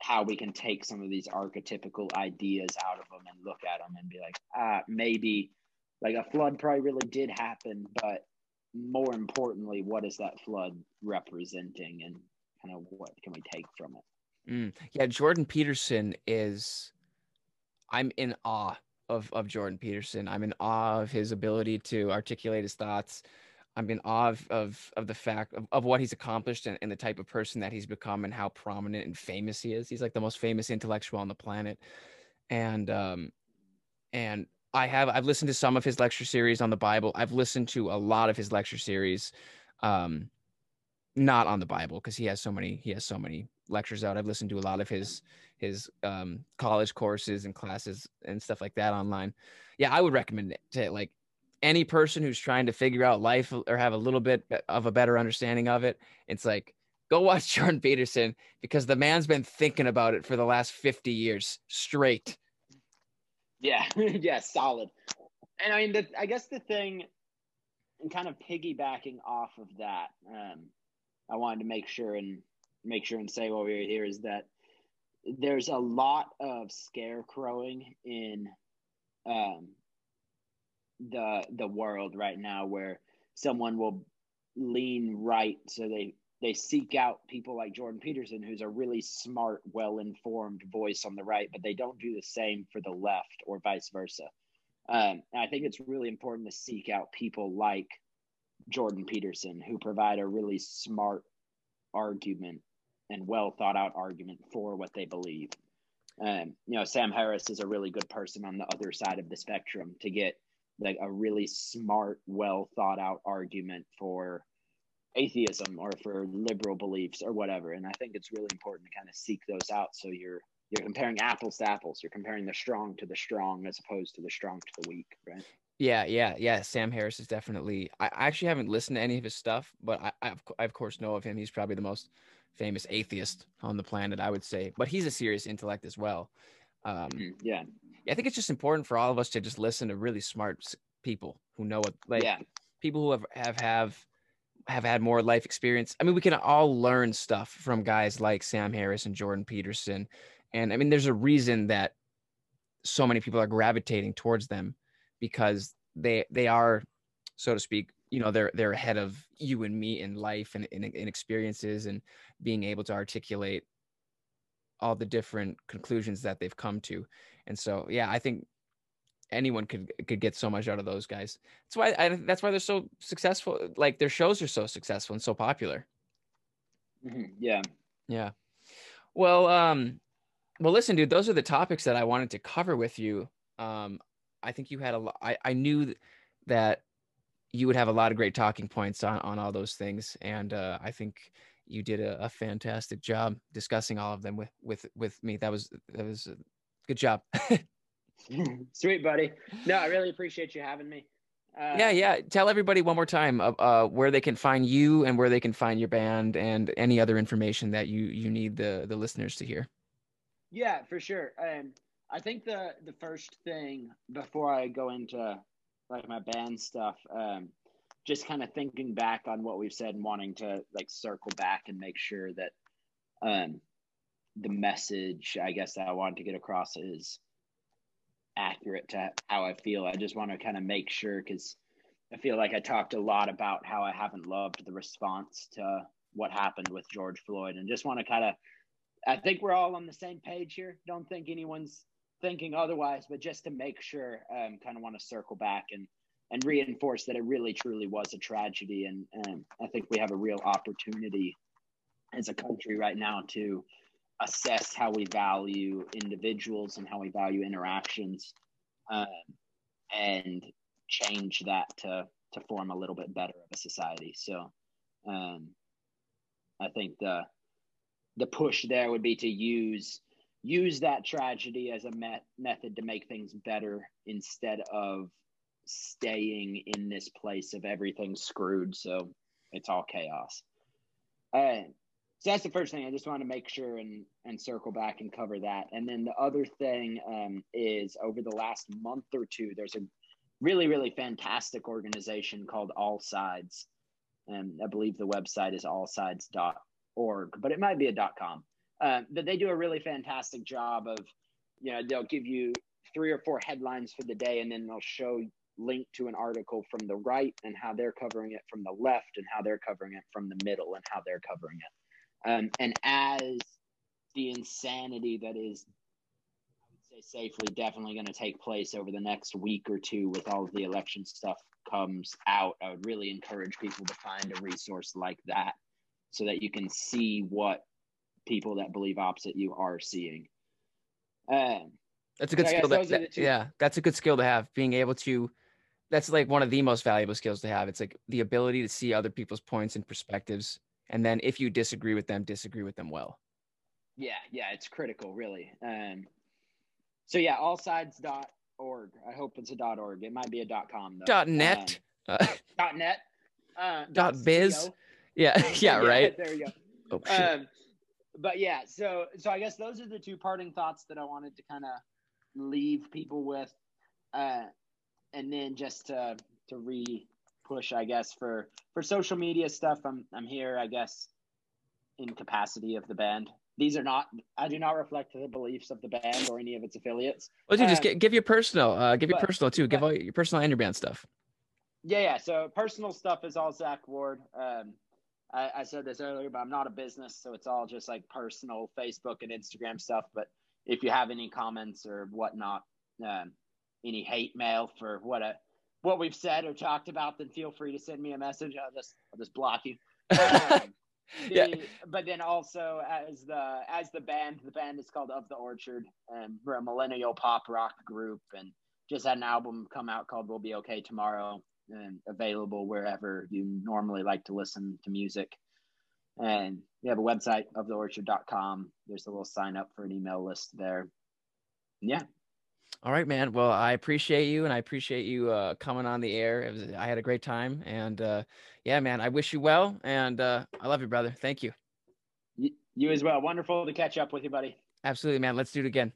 Speaker 2: how we can take some of these archetypical ideas out of them and look at them and be like ah maybe like a flood probably really did happen but more importantly, what is that flood representing and kind of what can we take from it?
Speaker 1: Mm. Yeah, Jordan Peterson is, I'm in awe of, of Jordan Peterson. I'm in awe of his ability to articulate his thoughts. I'm in awe of, of, of the fact of, of what he's accomplished and, and the type of person that he's become and how prominent and famous he is. He's like the most famous intellectual on the planet. And, um, and I have I've listened to some of his lecture series on the Bible. I've listened to a lot of his lecture series, um, not on the Bible because he has so many he has so many lectures out. I've listened to a lot of his his um, college courses and classes and stuff like that online. Yeah, I would recommend it to like any person who's trying to figure out life or have a little bit of a better understanding of it. It's like go watch Jordan Peterson because the man's been thinking about it for the last 50 years straight
Speaker 2: yeah, yeah, solid. And I mean, the, I guess the thing, and kind of piggybacking off of that, um, I wanted to make sure and make sure and say while we are here is that there's a lot of scarecrowing in um, the the world right now where someone will lean right so they they seek out people like Jordan Peterson, who's a really smart, well informed voice on the right, but they don't do the same for the left or vice versa. Um, and I think it's really important to seek out people like Jordan Peterson, who provide a really smart argument and well thought out argument for what they believe. Um, you know, Sam Harris is a really good person on the other side of the spectrum to get like a really smart, well thought out argument for atheism or for liberal beliefs or whatever. And I think it's really important to kind of seek those out. So you're you're comparing apples to apples. You're comparing the strong to the strong as opposed to the strong to the weak, right?
Speaker 1: Yeah, yeah, yeah. Sam Harris is definitely. I actually haven't listened to any of his stuff, but I, I, I of course know of him. He's probably the most famous atheist on the planet, I would say. But he's a serious intellect as well. Um,
Speaker 2: mm, yeah.
Speaker 1: I think it's just important for all of us to just listen to really smart people who know what, like, yeah. people who have have have have had more life experience. I mean, we can all learn stuff from guys like Sam Harris and Jordan Peterson. And I mean, there's a reason that so many people are gravitating towards them because they they are, so to speak, you know, they're they're ahead of you and me in life and in, in experiences and being able to articulate all the different conclusions that they've come to. And so, yeah, I think anyone could could get so much out of those guys. That's why I, that's why they're so successful. Like their shows are so successful and so popular.
Speaker 2: Mm-hmm. Yeah.
Speaker 1: Yeah. Well, um, well, listen, dude, those are the topics that I wanted to cover with you. Um, I think you had a lot. I, I knew that you would have a lot of great talking points on, on all those things. And uh, I think you did a, a, fantastic job discussing all of them with, with, with me. That was, that was a good job.
Speaker 2: Sweet buddy. No, I really appreciate you having me.
Speaker 1: Uh, yeah, yeah. Tell everybody one more time uh, uh, where they can find you and where they can find your band and any other information that you you need the the listeners to hear.
Speaker 2: Yeah, for sure. Um, I think the the first thing before I go into like my band stuff, um, just kind of thinking back on what we've said and wanting to like circle back and make sure that um, the message I guess that I wanted to get across is accurate to how I feel. I just want to kind of make sure because I feel like I talked a lot about how I haven't loved the response to what happened with George Floyd and just want to kind of I think we're all on the same page here. Don't think anyone's thinking otherwise, but just to make sure, um, kind of want to circle back and and reinforce that it really truly was a tragedy, and, and I think we have a real opportunity as a country right now to assess how we value individuals and how we value interactions, um, and change that to to form a little bit better of a society. So, um, I think the the push there would be to use use that tragedy as a met, method to make things better instead of staying in this place of everything screwed so it's all chaos. Uh, so that's the first thing. I just want to make sure and and circle back and cover that. And then the other thing um, is over the last month or two there's a really really fantastic organization called AllSides. And i believe the website is allsides.org but it might be a com. Uh, but they do a really fantastic job of, you know, they'll give you three or four headlines for the day, and then they'll show link to an article from the right and how they're covering it from the left, and how they're covering it from the middle, and how they're covering it. Um, and as the insanity that is, I would say safely, definitely going to take place over the next week or two with all of the election stuff comes out, I would really encourage people to find a resource like that so that you can see what people that believe opposite you are seeing. Um,
Speaker 1: that's a good skill. That, that, yeah, that's a good skill to have. Being able to, that's like one of the most valuable skills to have. It's like the ability to see other people's points and perspectives, and then if you disagree with them, disagree with them well.
Speaker 2: Yeah, yeah, it's critical, really. Um, so yeah, allsides.org. I hope it's a dot .org. It might be a dot .com though.
Speaker 1: Dot .net. Um,
Speaker 2: dot .net.
Speaker 1: Uh, dot .biz. Yeah, yeah, yeah, right.
Speaker 2: There you go. Oh, shit. Um, but yeah, so so I guess those are the two parting thoughts that I wanted to kind of leave people with, uh, and then just to to re push, I guess for for social media stuff. I'm I'm here, I guess, in capacity of the band. These are not. I do not reflect the beliefs of the band or any of its affiliates.
Speaker 1: Well, dude, um, just give, give your personal. Uh, give your personal too. But, give all your personal and your band stuff.
Speaker 2: Yeah, yeah. So personal stuff is all Zach Ward. Um, I, I said this earlier, but I'm not a business, so it's all just like personal Facebook and Instagram stuff. But if you have any comments or whatnot, um, any hate mail for what a what we've said or talked about, then feel free to send me a message. I'll just I'll just block you. Um, the, yeah. But then also as the as the band, the band is called Of the Orchard, and we're a millennial pop rock group, and just had an album come out called "We'll Be Okay Tomorrow." and available wherever you normally like to listen to music. And we have a website of the theorchard.com. There's a little sign up for an email list there. Yeah.
Speaker 1: All right, man. Well, I appreciate you and I appreciate you uh, coming on the air. Was, I had a great time. And uh, yeah, man, I wish you well. And uh, I love you, brother. Thank you.
Speaker 2: you. You as well. Wonderful to catch up with you, buddy.
Speaker 1: Absolutely, man. Let's do it again.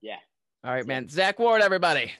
Speaker 2: Yeah.
Speaker 1: All right, man. Zach Ward, everybody.